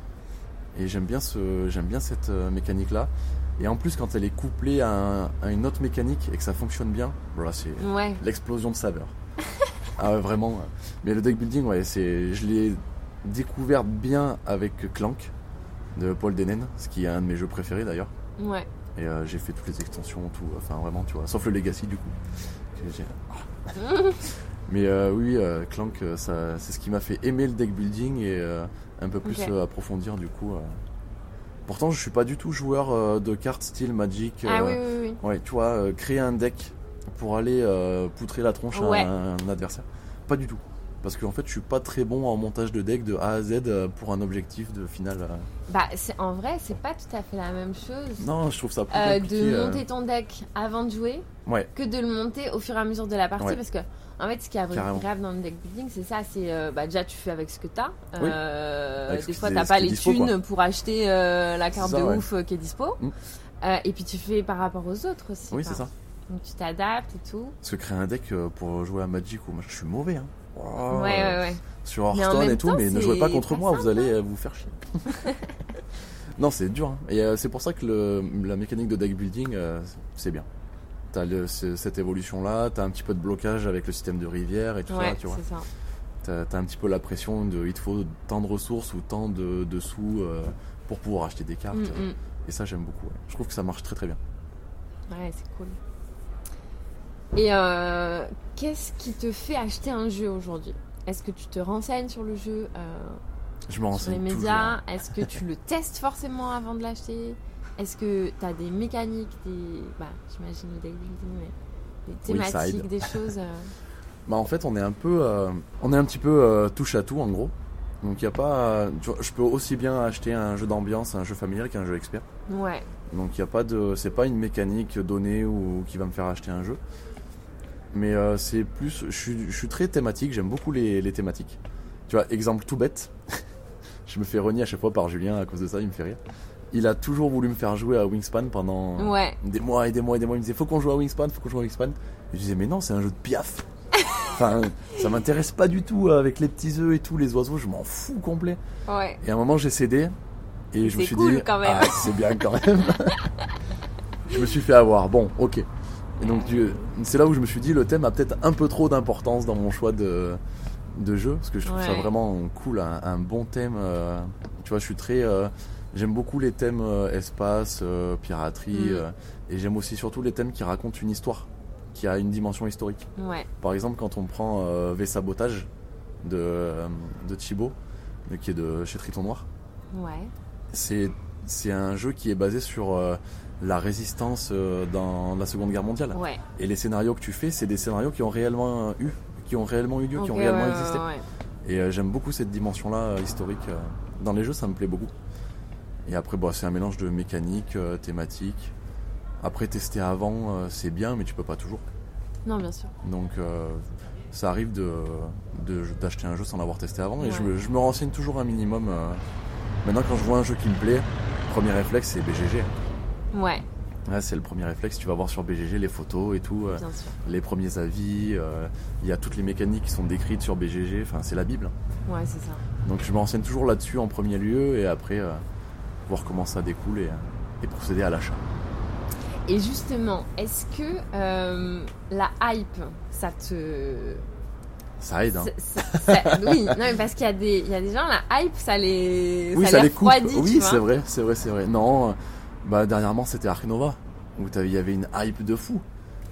Et j'aime bien ce, j'aime bien cette euh, mécanique là. Et en plus, quand elle est couplée à, un- à une autre mécanique et que ça fonctionne bien, voilà, c'est mm. Ouais. l'explosion de saveur. ah ouais, vraiment. Mais le deck building, ouais, c'est, je l'ai découvert bien avec Clank de Paul Denen, ce qui est un de mes jeux préférés d'ailleurs. Ouais. Et euh, j'ai fait toutes les extensions, tout, enfin vraiment, tu vois, sauf le Legacy du coup. Mais euh, oui, euh, Clank, euh, ça, c'est ce qui m'a fait aimer le deck building et un peu plus approfondir du coup. Pourtant, je suis pas du tout joueur de cartes style Magic. Ah oui, oui, oui. Ouais, tu vois, créer un deck pour aller poutrer la tronche Ouais. à un, un adversaire. Pas du tout. Parce qu'en fait, je suis pas très bon en montage de deck de A à Z euh, pour un objectif de finale. euh. Bah, c'est, en vrai, c'est pas tout à fait la même chose Non, je trouve ça plus euh, compliqué. de monter ton deck avant de jouer Ouais, que de le monter au fur et à mesure de la partie Ouais. parce que en fait ce qui est Carrément. agréable dans le deck building c'est ça c'est euh, bah déjà tu fais avec ce que t'as Oui. Euh, des fois t'as pas les dispo, thunes quoi. pour acheter la carte ça, de ouais. ouf qui est dispo Mm. Et puis tu fais par rapport aux autres aussi oui, c'est ça. donc tu t'adaptes et tout Parce que créer un deck pour jouer à Magic ou moi je suis mauvais. Hein. Oh, ouais ouais ouais Sur Hearthstone et tout, temps, mais ne jouez pas contre pas moi, vous allez euh, vous faire chier. non, c'est dur. hein. Et euh, c'est pour ça que le- la mécanique de deck building, euh, c'est bien. T'as le- cette évolution là, t'as un petit peu de blocage avec le système de rivière et tout ouais ça, tu vois. ça T'as t'as un petit peu la pression de il te faut tant de ressources ou tant de, de sous euh, pour pouvoir acheter des cartes. Mm, mm. Et ça, j'aime beaucoup. ouais. Je trouve que ça marche très très bien. ouais c'est cool et euh, qu'est-ce qui te fait acheter un jeu aujourd'hui? Est-ce que tu te renseignes sur le jeu euh, Je me sur renseigne les toujours. médias Est-ce que tu le testes forcément avant de l'acheter? Est-ce que tu as des mécaniques, des. Bah, j'imagine le deck building, mais des Oui, thématiques, des choses. euh, Bah en fait on est un peu on est un petit peu touche à tout en gros. Donc il a pas tu vois, je peux aussi bien acheter un jeu d'ambiance, un jeu familial qu'un jeu expert. Ouais, Donc il y a pas de c'est pas une mécanique donnée ou qui va me faire acheter un jeu. Mais euh, c'est plus je suis, je suis très thématique, j'aime beaucoup les, les thématiques. Tu vois, exemple tout bête. je me fais renier à chaque fois par Julien à cause de ça, il me fait rire. Il a toujours voulu me faire jouer à Wingspan pendant ouais. des mois et des mois et des mois. Il me disait faut qu'on joue à Wingspan, faut qu'on joue à Wingspan. Et je disais mais non, c'est un jeu de piaf. enfin, ça m'intéresse pas du tout euh, avec les petits œufs et tout, les oiseaux, je m'en fous complet. Ouais. Et à un moment j'ai cédé et je me suis cool, dit ah, c'est bien quand même. je me suis fait avoir. Bon, ok. Et donc c'est là où je me suis dit le thème a peut-être un peu trop d'importance dans mon choix de de jeu parce que je trouve ça vraiment cool, un, un bon thème. euh, tu vois, je suis très euh, J'aime beaucoup les thèmes euh, espace, euh, piraterie, Mm. et j'aime aussi surtout les thèmes qui racontent une histoire, qui a une dimension historique. Ouais. Par exemple, quand on prend V Sabotage de, de Thibaut, euh, qui est de chez Triton Noir, Ouais. c'est c'est un jeu qui est basé sur la résistance euh, dans la Seconde Guerre mondiale. Ouais. Et les scénarios que tu fais, c'est des scénarios qui ont réellement eu, qui ont réellement eu lieu, qui ont réellement ouais, existé. ouais. Et euh, j'aime beaucoup cette dimension-là euh, historique. dans les jeux, ça me plaît beaucoup. Et après, bah, c'est un mélange de mécanique, thématique. Après, tester avant, c'est bien, mais tu peux pas toujours. Non, bien sûr. Donc, euh, ça arrive de de- d'acheter un jeu sans l'avoir testé avant. Et je, me, je me renseigne toujours un minimum. Maintenant, quand je vois un jeu qui me plaît, premier réflexe, c'est BGG. Ouais, Ouais, c'est le premier réflexe. Tu vas voir sur BGG les photos et tout. euh, les premiers avis, euh, il y a toutes les mécaniques qui sont décrites sur BGG, enfin c'est la Bible. Ouais, c'est ça. Donc je me renseigne toujours là-dessus en premier lieu et après euh, voir comment ça découle et, et procéder à l'achat. Et justement, est-ce que la hype, ça te. Ça aide, hein. ça- ça- ça- oui, non, mais parce qu'il y, a des- il y a des gens, la hype, ça les. Oui, ça ça les les coupe. refroidit, Oui, c'est vrai, c'est vrai, c'est vrai. Non, bah dernièrement c'était Ark Nova où il y avait une hype de fou.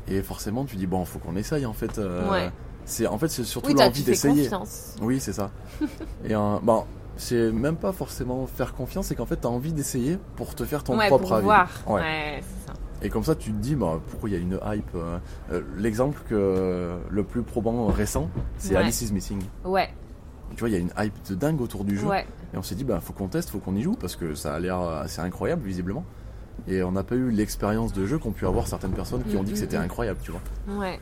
Et forcément tu dis bon, faut qu'on essaye en fait. euh, Ouais. C'est en fait c'est surtout Oui, l'envie d'essayer. Oui, c'est ça. et euh, bon, c'est même pas forcément faire confiance, c'est qu'en fait t'as envie d'essayer pour te faire ton ouais, propre pour avis. voir. Ouais. Ouais, ça. Et comme ça, tu te dis, bah, pourquoi il y a une hype euh, euh, L'exemple que le plus probant récent, c'est. Alice is Missing. Ouais, Tu vois, il y a une hype de dingue autour du jeu. ouais. Et on s'est dit, bah, faut qu'on teste, faut qu'on y joue, parce que ça a l'air assez incroyable, visiblement. Et on n'a pas eu l'expérience de jeu qu'ont pu avoir certaines personnes qui ont dit que c'était incroyable, tu vois. Ouais.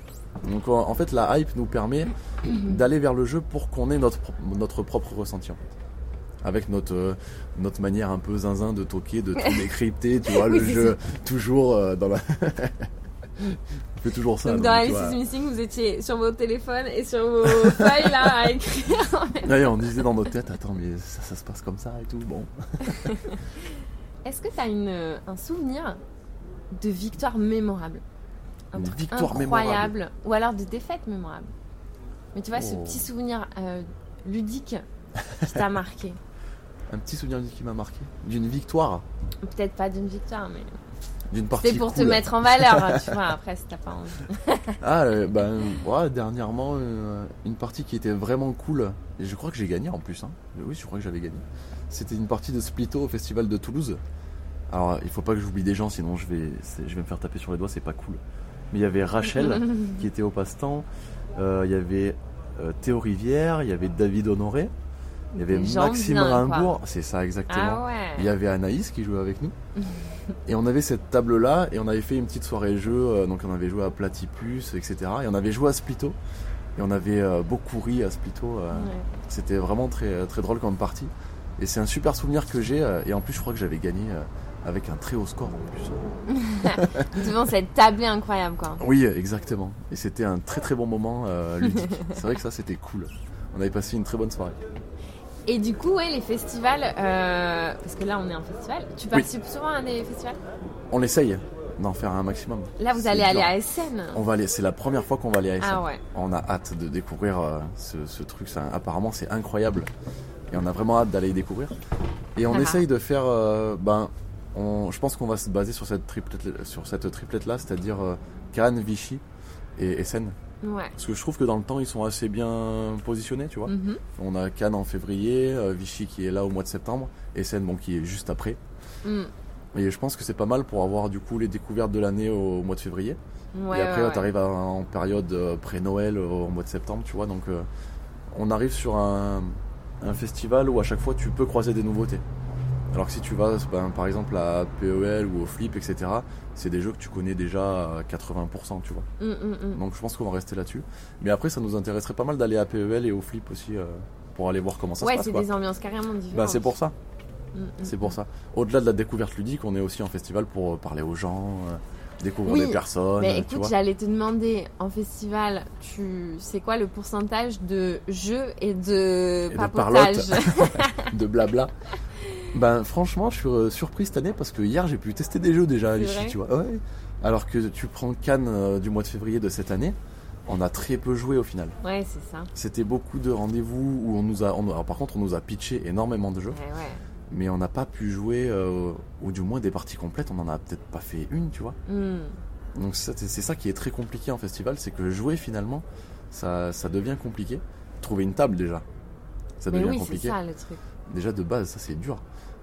Donc en fait, la hype nous permet d'aller vers le jeu pour qu'on ait notre, notre propre ressenti. en fait. Avec notre, euh, notre manière un peu zinzin de toquer, de tout décrypter, tu vois, Oui, le jeu toujours euh, dans la. on fait toujours ça. Donc dans Alice is Missing, vous étiez sur vos téléphones et sur vos feuilles là à écrire. Ouais, on disait dans notre tête, attends, mais ça, ça se passe comme ça et tout. Bon. Est-ce que tu as une, un souvenir de victoire mémorable? Un Une truc victoire incroyable Ou alors de défaite mémorable Mais tu vois, ce Oh. petit souvenir euh, ludique qui t'a marqué. Un petit souvenir qui m'a marqué. D'une victoire, Peut-être pas d'une victoire, mais d'une partie. c'est pour te mettre en valeur, tu vois, après si t'as pas envie. Ah, euh, ben, ouais, dernièrement, euh, une partie qui était vraiment cool. Et je crois que j'ai gagné en plus. Hein. Oui, je crois que j'avais gagné. C'était une partie de Splito au festival de Toulouse. Alors, il faut pas que j'oublie des gens, sinon je vais, c'est- je vais me faire taper sur les doigts, c'est pas cool. Mais il y avait Rachel qui était au passe-temps. Euh, Il y avait Théo Rivière, il y avait David Honoré, il y avait Maxime quoi. Rimbourg, c'est ça exactement. Ah ouais. Il y avait Anaïs qui jouait avec nous. et on avait cette table-là et on avait fait une petite soirée jeu. euh, donc on avait joué à Platypus, etc. Et on avait joué à Splito. Et on avait euh, beaucoup ri à Splito. euh, Ouais. C'était vraiment très, très drôle comme partie. Et c'est un super souvenir que j'ai. et en plus, je crois que j'avais gagné avec un très haut score en plus. Devant cette tablée incroyable, quoi. Oui, exactement. Et c'était un très très bon moment euh, ludique. c'est vrai que ça, c'était cool. On avait passé une très bonne soirée. Et du coup, ouais, les festivals, euh, parce que là on est en festival, tu participes souvent à des festivals? On essaye d'en faire un maximum. Là vous allez aller à SN. On va aller, c'est la première fois qu'on va aller à SN. Ah ouais. On a hâte de découvrir euh, ce, ce truc. Ça, apparemment, c'est incroyable. Et on a vraiment hâte d'aller y découvrir. Et on Ah. essaye de faire. euh, ben, on, je pense qu'on va se baser sur cette triplette, sur cette triplette là, c'est-à-dire Cannes, Vichy et Essen. Ouais. Parce que je trouve que dans le temps, ils sont assez bien positionnés, tu vois. Mhm. On a Cannes en février, euh, Vichy qui est là au mois de septembre, Essen bon, qui est juste après. Mm. Et je pense que c'est pas mal pour avoir du coup les découvertes de l'année au mois de février. Ouais, et après, ouais, ouais. tu arrives en période euh, pré-Noël euh, au mois de septembre, tu vois. Donc, euh, on arrive sur un, un festival où à chaque fois tu peux croiser des nouveautés. Alors que si tu vas, ben, par exemple, à PEL ou au Flip, etc., c'est des jeux que tu connais déjà à 80%, tu vois. Mm, mm, mm. Donc, je pense qu'on va rester là-dessus. Mais après, ça nous intéresserait pas mal d'aller à PEL et au Flip aussi euh, pour aller voir comment ça Ouais, se passe. c'est quoi. des ambiances carrément différentes. Bah, c'est pour ça. C'est pour ça. Au-delà de la découverte ludique, on est aussi en festival pour euh, parler aux gens, euh, découvrir Oui, des personnes. Mais écoute, j'allais te demander en festival, tu c'est quoi le pourcentage de jeux et de Et de de blabla. Ben franchement, je suis euh, surpris cette année parce que hier j'ai pu tester des jeux déjà à Vichy, tu vois. Ouais. Alors que tu prends Cannes euh, du mois de février de cette année, on a très peu joué au final. Ouais, c'est ça. C'était beaucoup de rendez-vous où on nous a, on- alors, par contre, on nous a pitché énormément de jeux, Ouais, ouais. mais on n'a pas pu jouer, euh, ou du moins des parties complètes, on en a peut-être pas fait une, tu vois. Mm. Donc c'est ça qui est très compliqué en festival, c'est que jouer finalement, ça, ça devient compliqué. Trouver une table déjà, ça Mais devient oui, compliqué. ça le truc. Déjà de base, ça c'est dur.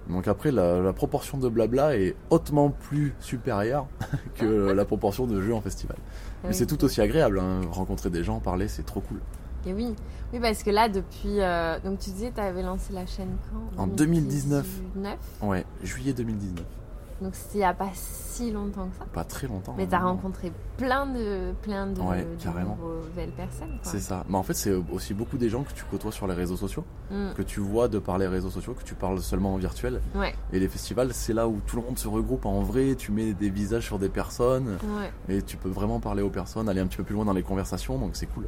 Donc après, la, la proportion de blabla est hautement plus supérieure que la proportion de jeux en festival. Mais Oui. c'est tout aussi agréable, hein. rencontrer des gens, parler, c'est trop cool. Et oui. Oui, parce que là, depuis. euh, Donc, tu disais, tu avais lancé la chaîne quand? En 2019. 2019. Ouais, juillet 2019. Donc, c'était il n'y a pas si longtemps que ça. Pas très longtemps. Mais hein, tu as rencontré plein de, plein de, Ouais, de carrément. nouvelles personnes. C'est ça. Mais en fait, c'est aussi beaucoup des gens que tu côtoies sur les réseaux sociaux, Mm. que tu vois de par les réseaux sociaux, que tu parles seulement en virtuel. Ouais, Et les festivals, c'est là où tout le monde se regroupe en vrai, tu mets des visages sur des personnes. ouais. Et tu peux vraiment parler aux personnes, aller un petit peu plus loin dans les conversations, donc c'est cool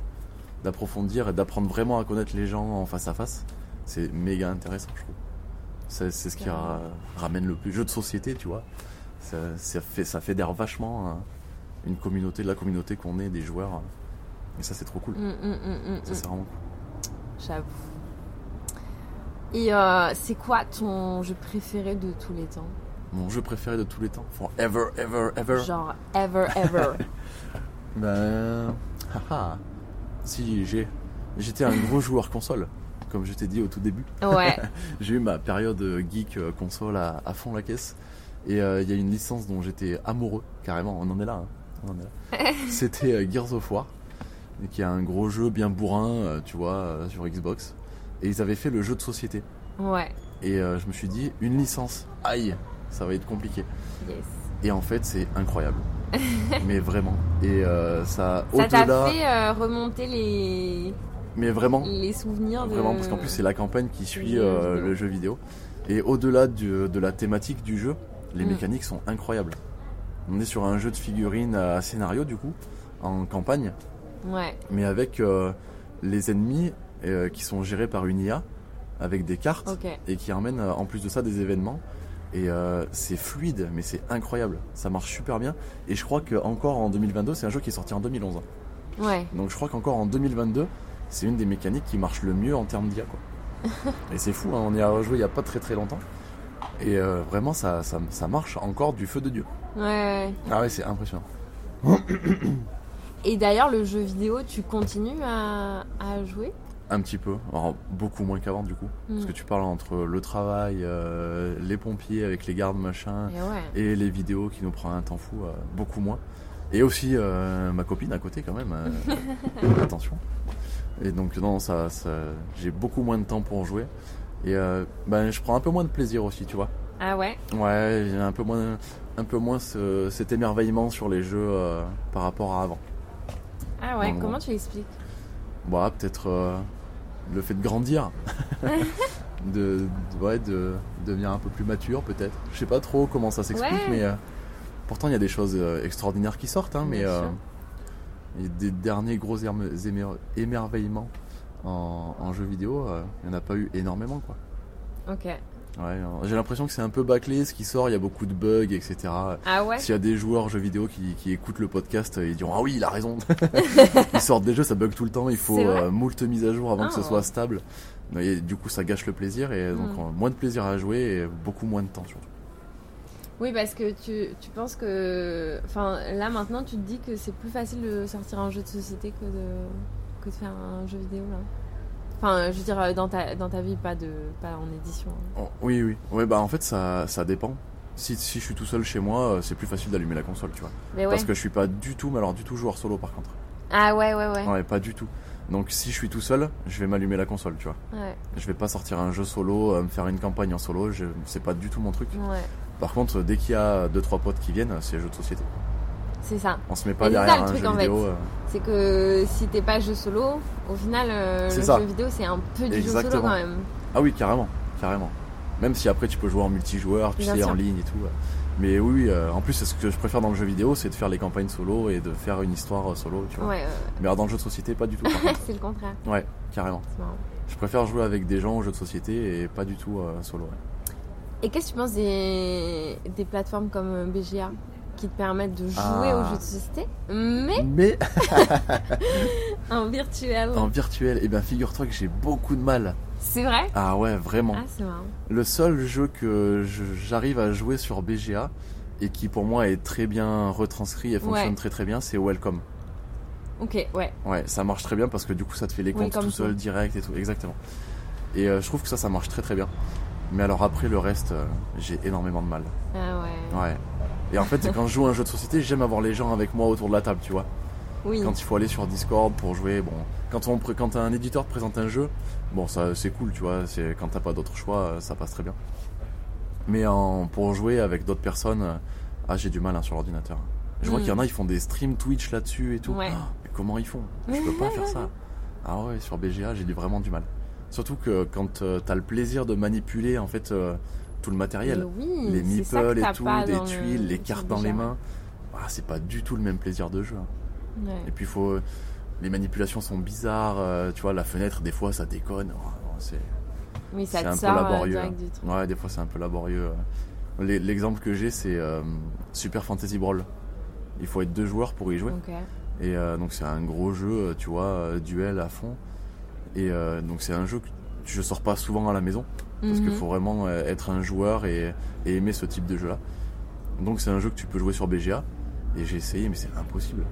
d'approfondir et d'apprendre vraiment à connaître les gens en face à face. C'est méga intéressant, je trouve. C'est ce qui ra- ramène le plus jeu de société, tu vois. Ça, ça fait, ça fédère vachement hein, une communauté, de la communauté qu'on est, des joueurs. Et ça, c'est trop cool. Mm, mm, mm, Ça, c'est vraiment cool. J'avoue. Et euh, c'est quoi ton jeu préféré de tous les temps? Mon jeu préféré de tous les temps? Forever, ever, ever. Genre, ever, ever. Ben. haha. Si, j'ai. J'étais un gros joueur console, comme je t'ai dit au tout début. ouais. J'ai eu ma période geek euh, console à, à fond la caisse. Et euh, il y a une licence dont j'étais amoureux, carrément, on en est là. hein. Là. C'était euh, Gears of War, qui est un gros jeu bien bourrin, euh, tu vois, sur Xbox. Et ils avaient fait le jeu de société. Ouais. Et je me suis dit, une licence, aïe, ça va être compliqué. Yes. Et en fait, c'est incroyable. mais vraiment. Et ça, Ça t'a fait remonter les, Mais vraiment, les souvenirs de... Vraiment, parce qu'en plus, c'est la campagne qui suit euh, le jeu vidéo. Et au-delà de la thématique du jeu, les Mm. mécaniques sont incroyables. On est sur un jeu de figurines à scénario, du coup, en campagne, Ouais. mais avec euh, les ennemis euh, qui sont gérés par une IA, avec des cartes, et qui emmènent en plus de ça des événements. Et euh, c'est fluide, mais c'est incroyable. Ça marche super bien. Et je crois qu'encore en 2022, c'est un jeu qui est sorti en 2011. hein. Ouais. Donc je crois qu'encore en 2022, c'est une des mécaniques qui marche le mieux en termes d'IA. Quoi. et c'est fou, hein, on y a rejoué il n'y a pas très très longtemps. Et euh, vraiment, ça, ça, ça marche encore du feu de Dieu. Ouais, ouais. Ah ouais, c'est impressionnant. Et d'ailleurs, le jeu vidéo, tu continues à, à jouer? Un petit peu, alors beaucoup moins qu'avant du coup. Parce Mm. que tu parles entre le travail, euh, les pompiers avec les gardes machin, Et ouais. et les vidéos qui nous prend un temps fou, euh, beaucoup moins. Et aussi euh, ma copine à côté quand même, attention. Et donc non, ça, ça- j'ai beaucoup moins de temps pour jouer. Et euh, ben, je prends un peu moins de plaisir aussi, tu vois. Ah ouais? Ouais, j'ai un peu moins, un peu moins ce- cet émerveillement sur les jeux euh, par rapport à avant. Ah ouais, comment tu l'expliques? Bon, ah, peut-être euh, le fait de grandir, de, de- ouais, de devenir un peu plus mature, peut-être. Je sais pas trop comment ça s'explique, Ouais. mais pourtant il y a des choses extraordinaires qui sortent, hein, mais Bien sûr. Et des derniers gros émer- émer- émerveillements en, en jeu vidéo, euh, il n'y en a pas eu énormément, quoi. Ok. Ouais, euh, j'ai l'impression que c'est un peu bâclé ce qui sort, il y a beaucoup de bugs, etc. Ah ouais S'il y a des joueurs jeux vidéo qui, qui écoutent le podcast, euh, ils diront Ah oui, il a raison Ils sortent des jeux, ça bug tout le temps, il faut euh, moult mises à jour avant que ce Ah. soit stable. Et du coup, ça gâche le plaisir et donc Mm. euh, moins de plaisir à jouer et beaucoup moins de temps surtout. Oui, parce que tu, tu penses que. Enfin, là maintenant, tu te dis que c'est plus facile de sortir un jeu de société que de, que de faire un jeu vidéo, là. Enfin, je veux dire, dans ta, dans ta vie, pas, de, pas en édition. hein. Oh, oui, oui. Ouais, bah en fait, ça, ça dépend. Si, si je suis tout seul chez moi, euh, c'est plus facile d'allumer la console, tu vois. Mais ouais. Parce que je suis pas du tout, mais alors du tout joueur solo par contre. Ah ouais, ouais, ouais. Ouais, pas du tout. Donc si je suis tout seul, je vais m'allumer la console, tu vois. Ouais, Je vais pas sortir un jeu solo, euh, me faire une campagne en solo, je... c'est pas du tout mon truc. ouais. Par contre, dès qu'il y a deux trois potes qui viennent, c'est jeu de société. C'est ça. On se met pas ça, derrière le un truc, jeu en vidéo. euh, C'est que si t'es pas jeu solo, au final, euh, le ça. jeu vidéo, c'est un peu du jeu solo quand même. Ah oui, carrément, carrément. Même si après tu peux jouer en multijoueur, tu Bien sais, sûr. en ligne et tout. Mais oui, euh, en plus, ce que je préfère dans le jeu vidéo, c'est de faire les campagnes solo et de faire une histoire solo, tu vois. Ouais, ouais, Mais alors dans le jeu de société, pas du tout. c'est le contraire. ouais, carrément. Je préfère jouer avec des gens au jeu de société et pas du tout solo. ouais. Et qu'est-ce que tu penses des, des plateformes comme euh, BGA qui te permettent de jouer Ah. aux jeux de société, mais Mais en virtuel en virtuel, eh ben figure-toi que j'ai beaucoup de mal. C'est vrai? Ah ouais, vraiment. Ah, c'est marrant. Le seul jeu que je- j'arrive à jouer sur BGA et qui pour moi est très bien retranscrit et fonctionne Ouais. très très bien, c'est Welcome. Ok, ouais. Ouais, ça marche très bien parce que du coup ça te fait les comptes Welcome tout seul, direct et tout, exactement. Et euh, je trouve que ça, ça marche très très bien. Mais alors après le reste, euh, j'ai énormément de mal. Ah ouais. Ouais. Et en fait, quand je joue à un jeu de société, j'aime avoir les gens avec moi autour de la table, tu vois. Oui. Quand il faut aller sur Discord pour jouer, bon, quand, on, pré- quand un éditeur te présente un jeu, bon, ça c'est cool, tu vois, c'est quand t'as pas d'autre choix, euh, ça passe très bien. Mais en, pour jouer avec d'autres personnes, euh, ah, j'ai du mal hein, sur l'ordinateur. Je vois Mm. qu'il y en a, ils font des streams Twitch là-dessus et tout. Ouais. Ah, mais comment ils font? Je peux pas faire ça. Ah ouais, sur BGA, j'ai vraiment du mal. Surtout que quand euh, t'as le plaisir de manipuler en fait euh, tout le matériel, oui, les meeples et tout, le- tuiles, les cartes dans les mains, ah, c'est pas du tout le même plaisir de jeu. hein. Ouais. Et puis faut, les manipulations sont bizarres, euh, tu vois, la fenêtre des fois ça déconne. Oh, non, c'est Oui, ça un peu sort euh, laborieux. hein. du truc. Ouais, des fois c'est un peu laborieux. euh. L'e- L'exemple que j'ai c'est euh, Super Fantasy Brawl. Il faut être deux joueurs pour y jouer. Et euh, donc c'est un gros jeu, euh, tu vois, euh, duel à fond. Et euh, donc c'est un jeu que je sors pas souvent à la maison parce qu'il Mhm. faut vraiment euh, être un joueur et, et aimer ce type de jeu là. Donc c'est un jeu que tu peux jouer sur BGA et j'ai essayé mais c'est impossible.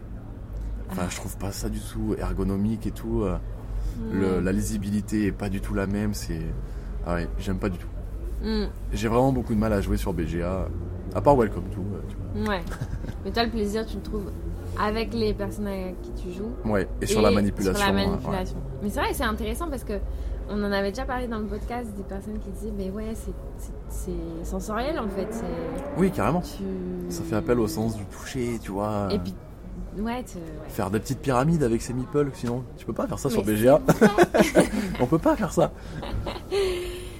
Enfin je trouve pas ça du tout ergonomique et tout. euh, le- Ouais. la lisibilité est pas du tout la même. C'est ah ouais, j'aime pas du tout. Mm. J'ai vraiment beaucoup de mal à jouer sur BGA, à part Welcome to. tu Ouais. Mais toi, le plaisir, tu le trouves avec les personnes avec qui tu joues. Ouais, et sur la et manipulation. Sur la ouais, ouais. manipulation. Mais c'est vrai, c'est intéressant parce que on en avait déjà parlé dans le podcast des personnes qui disaient, mais ouais, c'est- sensoriel en fait. Oui, carrément. Tu... Ça fait appel au sens du toucher, tu vois. Et puis, ouais, tu- ouais. Faire des petites pyramides avec ses meeples, sinon tu peux pas faire ça sur BGA. On peut pas faire ça.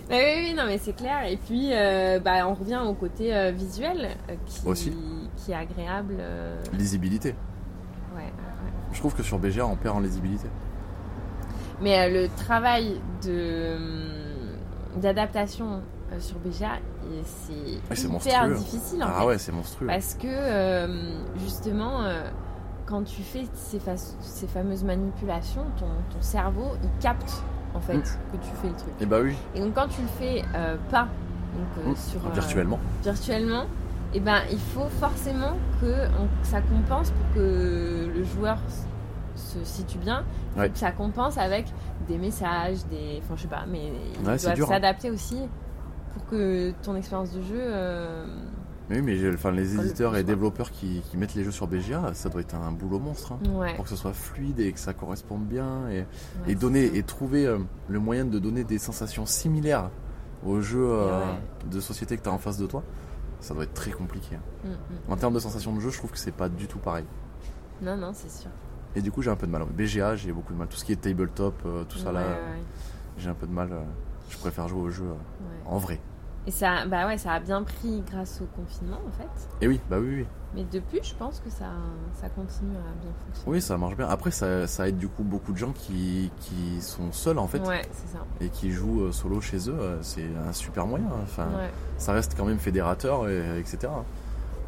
Bah oui, oui, non, mais c'est clair. Et puis, euh, bah, on revient au côté euh, visuel euh, qui, Aussi. Qui est agréable. euh, Lisibilité. ouais, ouais. Je trouve que sur BGA on perd en lisibilité. Mais euh, le travail de hum, d'adaptation euh, sur BGA, c'est hyper difficile en Ah fait. ouais, c'est monstrueux. Parce que euh, justement, quand tu fais ces, fa- ces fameuses manipulations, ton, ton cerveau il capte en fait Mm. que tu fais le truc. Et bah oui, Et donc quand tu le fais euh, pas, donc euh, Mm. sur euh, virtuellement. Et ben il faut forcément que, on- que ça compense pour que le joueur se situe bien, Il faut Ouais. que ça compense avec des messages, des, enfin je sais pas, mais il Ouais, hein. s'adapter aussi pour que ton expérience de jeu. euh, Oui, mais enfin, les le éditeurs et développeurs qui, qui mettent les jeux sur BGA, ça doit être un boulot monstre. hein. ouais. Pour que ce soit fluide et que ça corresponde bien. Et, ouais, et donner et trouver euh, le moyen de donner des sensations similaires aux jeux euh, ouais. de société que tu as en face de toi, ça doit être très compliqué. hein. Mm, mm. En termes de sensations de jeu, je trouve que c'est pas du tout pareil. Non, non, c'est sûr. Et du coup, j'ai un peu de mal. BGA, j'ai beaucoup de mal. Tout ce qui est tabletop, euh, tout ça là, Ouais, ouais, j'ai un peu de mal. euh, je préfère jouer au jeu euh, en vrai. Et ça, bah ouais, ça a bien pris grâce au confinement en fait. Et oui, bah oui, oui. Mais depuis, je pense que ça, ça continue à bien fonctionner. Oui, ça marche bien. Après, ça, ça aide du coup beaucoup de gens qui, qui sont seuls en fait Ouais, c'est ça. et qui jouent euh, solo chez eux. euh, C'est un super moyen. hein. Enfin, Ouais. ça reste quand même fédérateur, et, etc.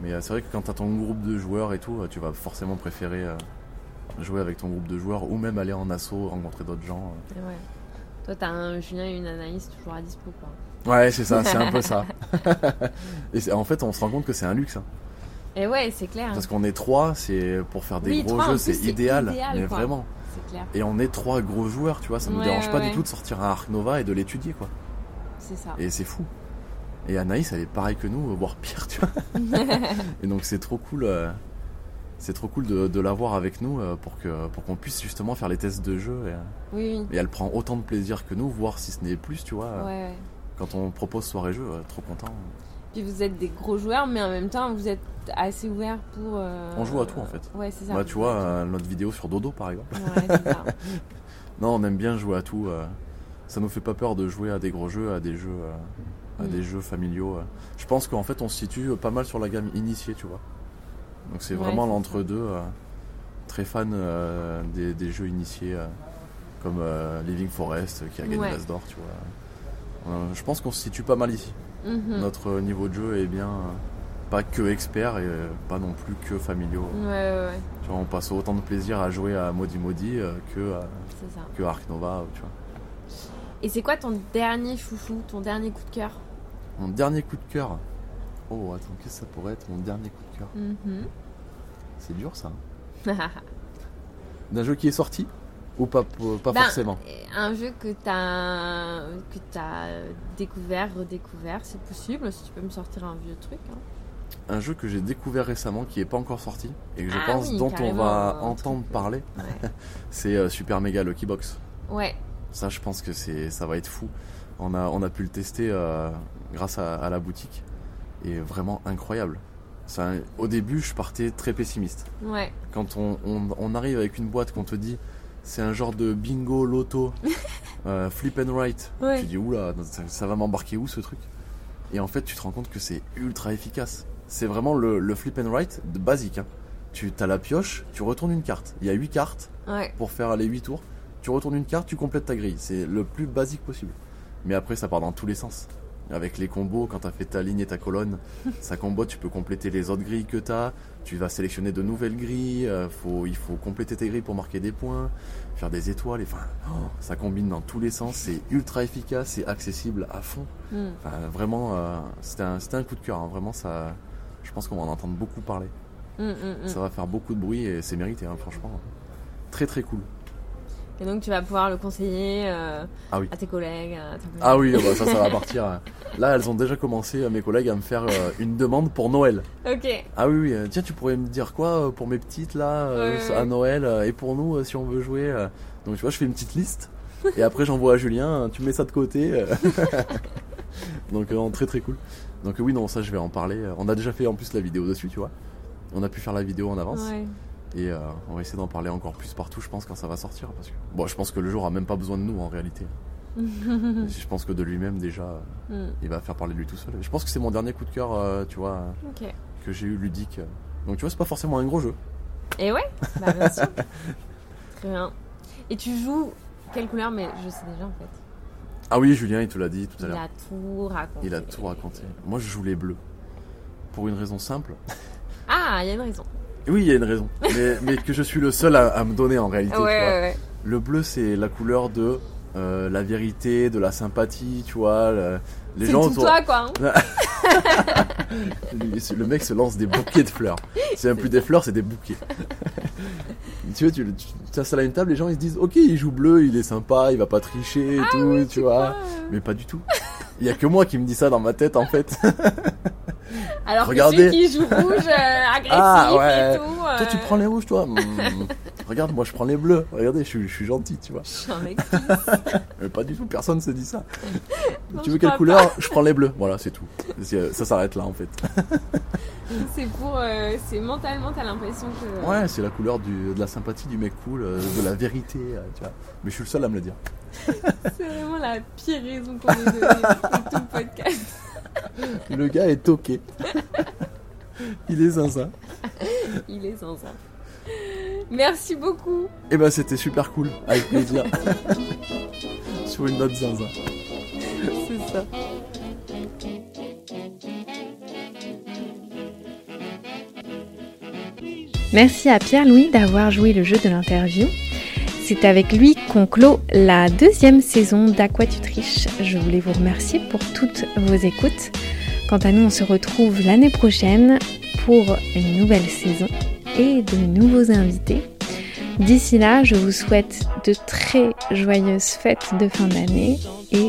Mais euh, c'est vrai que quand tu as ton groupe de joueurs et tout, tu vas forcément préférer jouer avec ton groupe de joueurs ou même aller en assaut, rencontrer d'autres gens. Et ouais. Toi, t'as un Julien et une Anaïs toujours à dispo, quoi. Ouais, c'est ça, c'est un peu ça. et c'est- en fait, on se rend compte que c'est un luxe. hein. Et ouais, c'est clair. Parce qu'on est trois, c'est pour faire des Oui, gros trois, jeux, c'est idéal, idéal, mais quoi. vraiment. Clair. Et on est trois gros joueurs, tu vois, ça nous Ouais, dérange ouais, pas ouais. du tout de sortir un Ark Nova et de l'étudier, quoi. C'est ça. Et c'est fou. Et Anaïs, elle est pareille que nous, voire pire, tu vois. et donc c'est trop cool. euh, c'est trop cool de, de l'avoir avec nous euh, pour que pour qu'on puisse justement faire les tests de jeu. Et, Oui, et elle prend autant de plaisir que nous, voire si ce n'est plus, tu vois. euh. Quand on propose soirée jeu, euh, trop content. Puis vous êtes des gros joueurs, mais en même temps, vous êtes assez ouverts pour. euh, On joue à tout, en fait. Ouais, c'est ça. Bah, tu vois, euh, notre vidéo sur Dodo, par exemple. Ouais, c'est ça. Non, on aime bien jouer à tout. euh, ça nous fait pas peur de jouer à des gros jeux, à des jeux, à Mm. des jeux familiaux. Je pense qu'en fait, on se situe pas mal sur la gamme initiée, tu vois. Donc c'est vraiment l'entre-deux. très fan des, des jeux initiés, comme Living Forest, qui a gagné Ouais. l'As d'or, tu vois. Euh, je pense qu'on se situe pas mal ici. Mhm. Notre niveau de jeu est bien, euh, pas que expert et euh, pas non plus que familiaux. Ouais, ouais, ouais. Tu vois, on passe autant de plaisir à jouer à Modi Modi euh, que, à- que Ark Nova, tu vois. Et c'est quoi ton dernier chouchou, ton dernier coup de cœur? Mon dernier coup de cœur. Oh, attends, qu'est-ce que ça pourrait être mon dernier coup de cœur? Mhm. C'est dur ça. D'un jeu qui est sorti Ou pas, pas Ben, forcément Un jeu que que t'as découvert, redécouvert, c'est possible. Si tu peux me sortir un vieux truc. hein. Un jeu que j'ai découvert récemment qui est pas encore sorti et que je Ah pense oui, dont on va entendre truc, parler, Ouais. c'est euh, Super Mega Lucky Box. ouais. Ça, je pense que ça va être fou. On a, on a pu le tester euh, grâce à, à la boutique et vraiment incroyable. Ça, au début, je partais très pessimiste. Ouais. quand on, on- on arrive avec une boîte qu'on te dit c'est un genre de bingo loto euh, flip and write. Ouais. tu dis oula ça, ça va m'embarquer où ce truc? Et en fait tu te rends compte que c'est ultra efficace. C'est vraiment le, le flip and write de basique hein. tu as la pioche tu retournes une carte. Il y a 8 cartes Ouais. pour faire les 8 tours. Tu retournes une carte tu complètes ta grille. C'est le plus basique possible. Mais après ça part dans tous les sens avec les combos, quand tu as fait ta ligne et ta colonne, ça combo, tu peux compléter les autres grilles que tu as. Tu vas sélectionner de nouvelles grilles. euh, faut, il faut compléter tes grilles pour marquer des points, faire des étoiles. Enfin, oh, ça combine dans tous les sens. C'est ultra efficace, c'est accessible à fond. Mm. Enfin, vraiment, euh, c'était un, coup de cœur. hein. Vraiment, ça, je pense qu'on va en entendre beaucoup parler. Mm, mm, mm. Ça va faire beaucoup de bruit et c'est mérité, hein, franchement. Très très cool. Et donc tu vas pouvoir le conseiller euh, Ah oui. à tes collègues. à ta Ah oui, bah ça, ça va partir. Là, elles ont déjà commencé, euh, mes collègues, à me faire euh, une demande pour Noël. Ok. Ah oui, oui, tiens, tu pourrais me dire quoi pour mes petites là, Ouais, ouais, à. Noël, et pour nous, si on veut jouer. Donc tu vois, je fais une petite liste, et après j'envoie à Julien, euh, tu mets ça de côté. Donc non, très très cool. Donc oui, non, ça je vais en parler. On a déjà fait en plus la vidéo dessus, tu vois. On a pu faire la vidéo en avance. Ouais. Et euh, on va essayer d'en parler encore plus partout, je pense, quand ça va sortir. Parce que... Bon, je pense que le jour a même pas besoin de nous en réalité. je pense que de lui-même déjà, Hmm, il va faire parler de lui tout seul. Je pense que c'est mon dernier coup de cœur, euh, tu vois, que j'ai eu ludique. Donc tu vois, c'est pas forcément un gros jeu. Et ouais, bah bien sûr. Très bien. Et tu joues quelle couleur? Mais je sais déjà en fait. Ah oui, Julien, il te l'a dit tout à Il l'heure. a tout raconté. Il a tout raconté. Moi, je joue les bleus. Pour une raison simple. Ah, il y a une raison. Oui, il y a une raison. mais, mais que je suis le seul à, à me donner en réalité. Ouais, tu vois. ouais, ouais. Le bleu, c'est la couleur de euh, la vérité, de la sympathie, tu vois. le- les C'est gens tout autour- toi quoi. hein. Le mec se lance des bouquets de fleurs. C'est même plus des fleurs, c'est des bouquets. tu vois, tu, tu t'installes à une table, les gens ils se disent Ok, il joue bleu, il est sympa, il va pas tricher et tout, tu vois. Mais pas du tout. Il y a que moi qui me dis ça dans ma tête en fait. Alors Regardez. que qui joue rouge, euh, agressif Ah, ouais. et tout. Toi, euh, tu prends les rouges, toi Hmm. Regarde, moi je prends les bleus. Regardez, je suis, je suis gentil, tu vois. Je suis un mec. Mais pas du tout, personne se dit ça. Non, tu veux quelle couleur Je prends les bleus. Voilà, c'est tout. C'est- Ça s'arrête là en fait. C'est pour. euh, c'est mentalement, t'as l'impression que. Ouais, c'est la couleur du, de la sympathie du mec cool, euh, de la vérité, euh, tu vois. Mais je suis le seul à me le dire. C'est vraiment la pire raison qu'on ait donnée de tout le podcast. Le gars est toqué. Il est zinzin. Il est sans ça. Merci beaucoup. Et ben c'était super cool, avec plaisir. Sur une note zinzin. C'est ça. Merci à Pierre-Louis d'avoir joué le jeu de l'interview. C'est avec lui qu'on clôt la deuxième saison d'Aquatutriche. Je voulais vous remercier pour toutes vos écoutes. Quant à nous, on se retrouve l'année prochaine pour une nouvelle saison et de nouveaux invités. D'ici là, je vous souhaite de très joyeuses fêtes de fin d'année et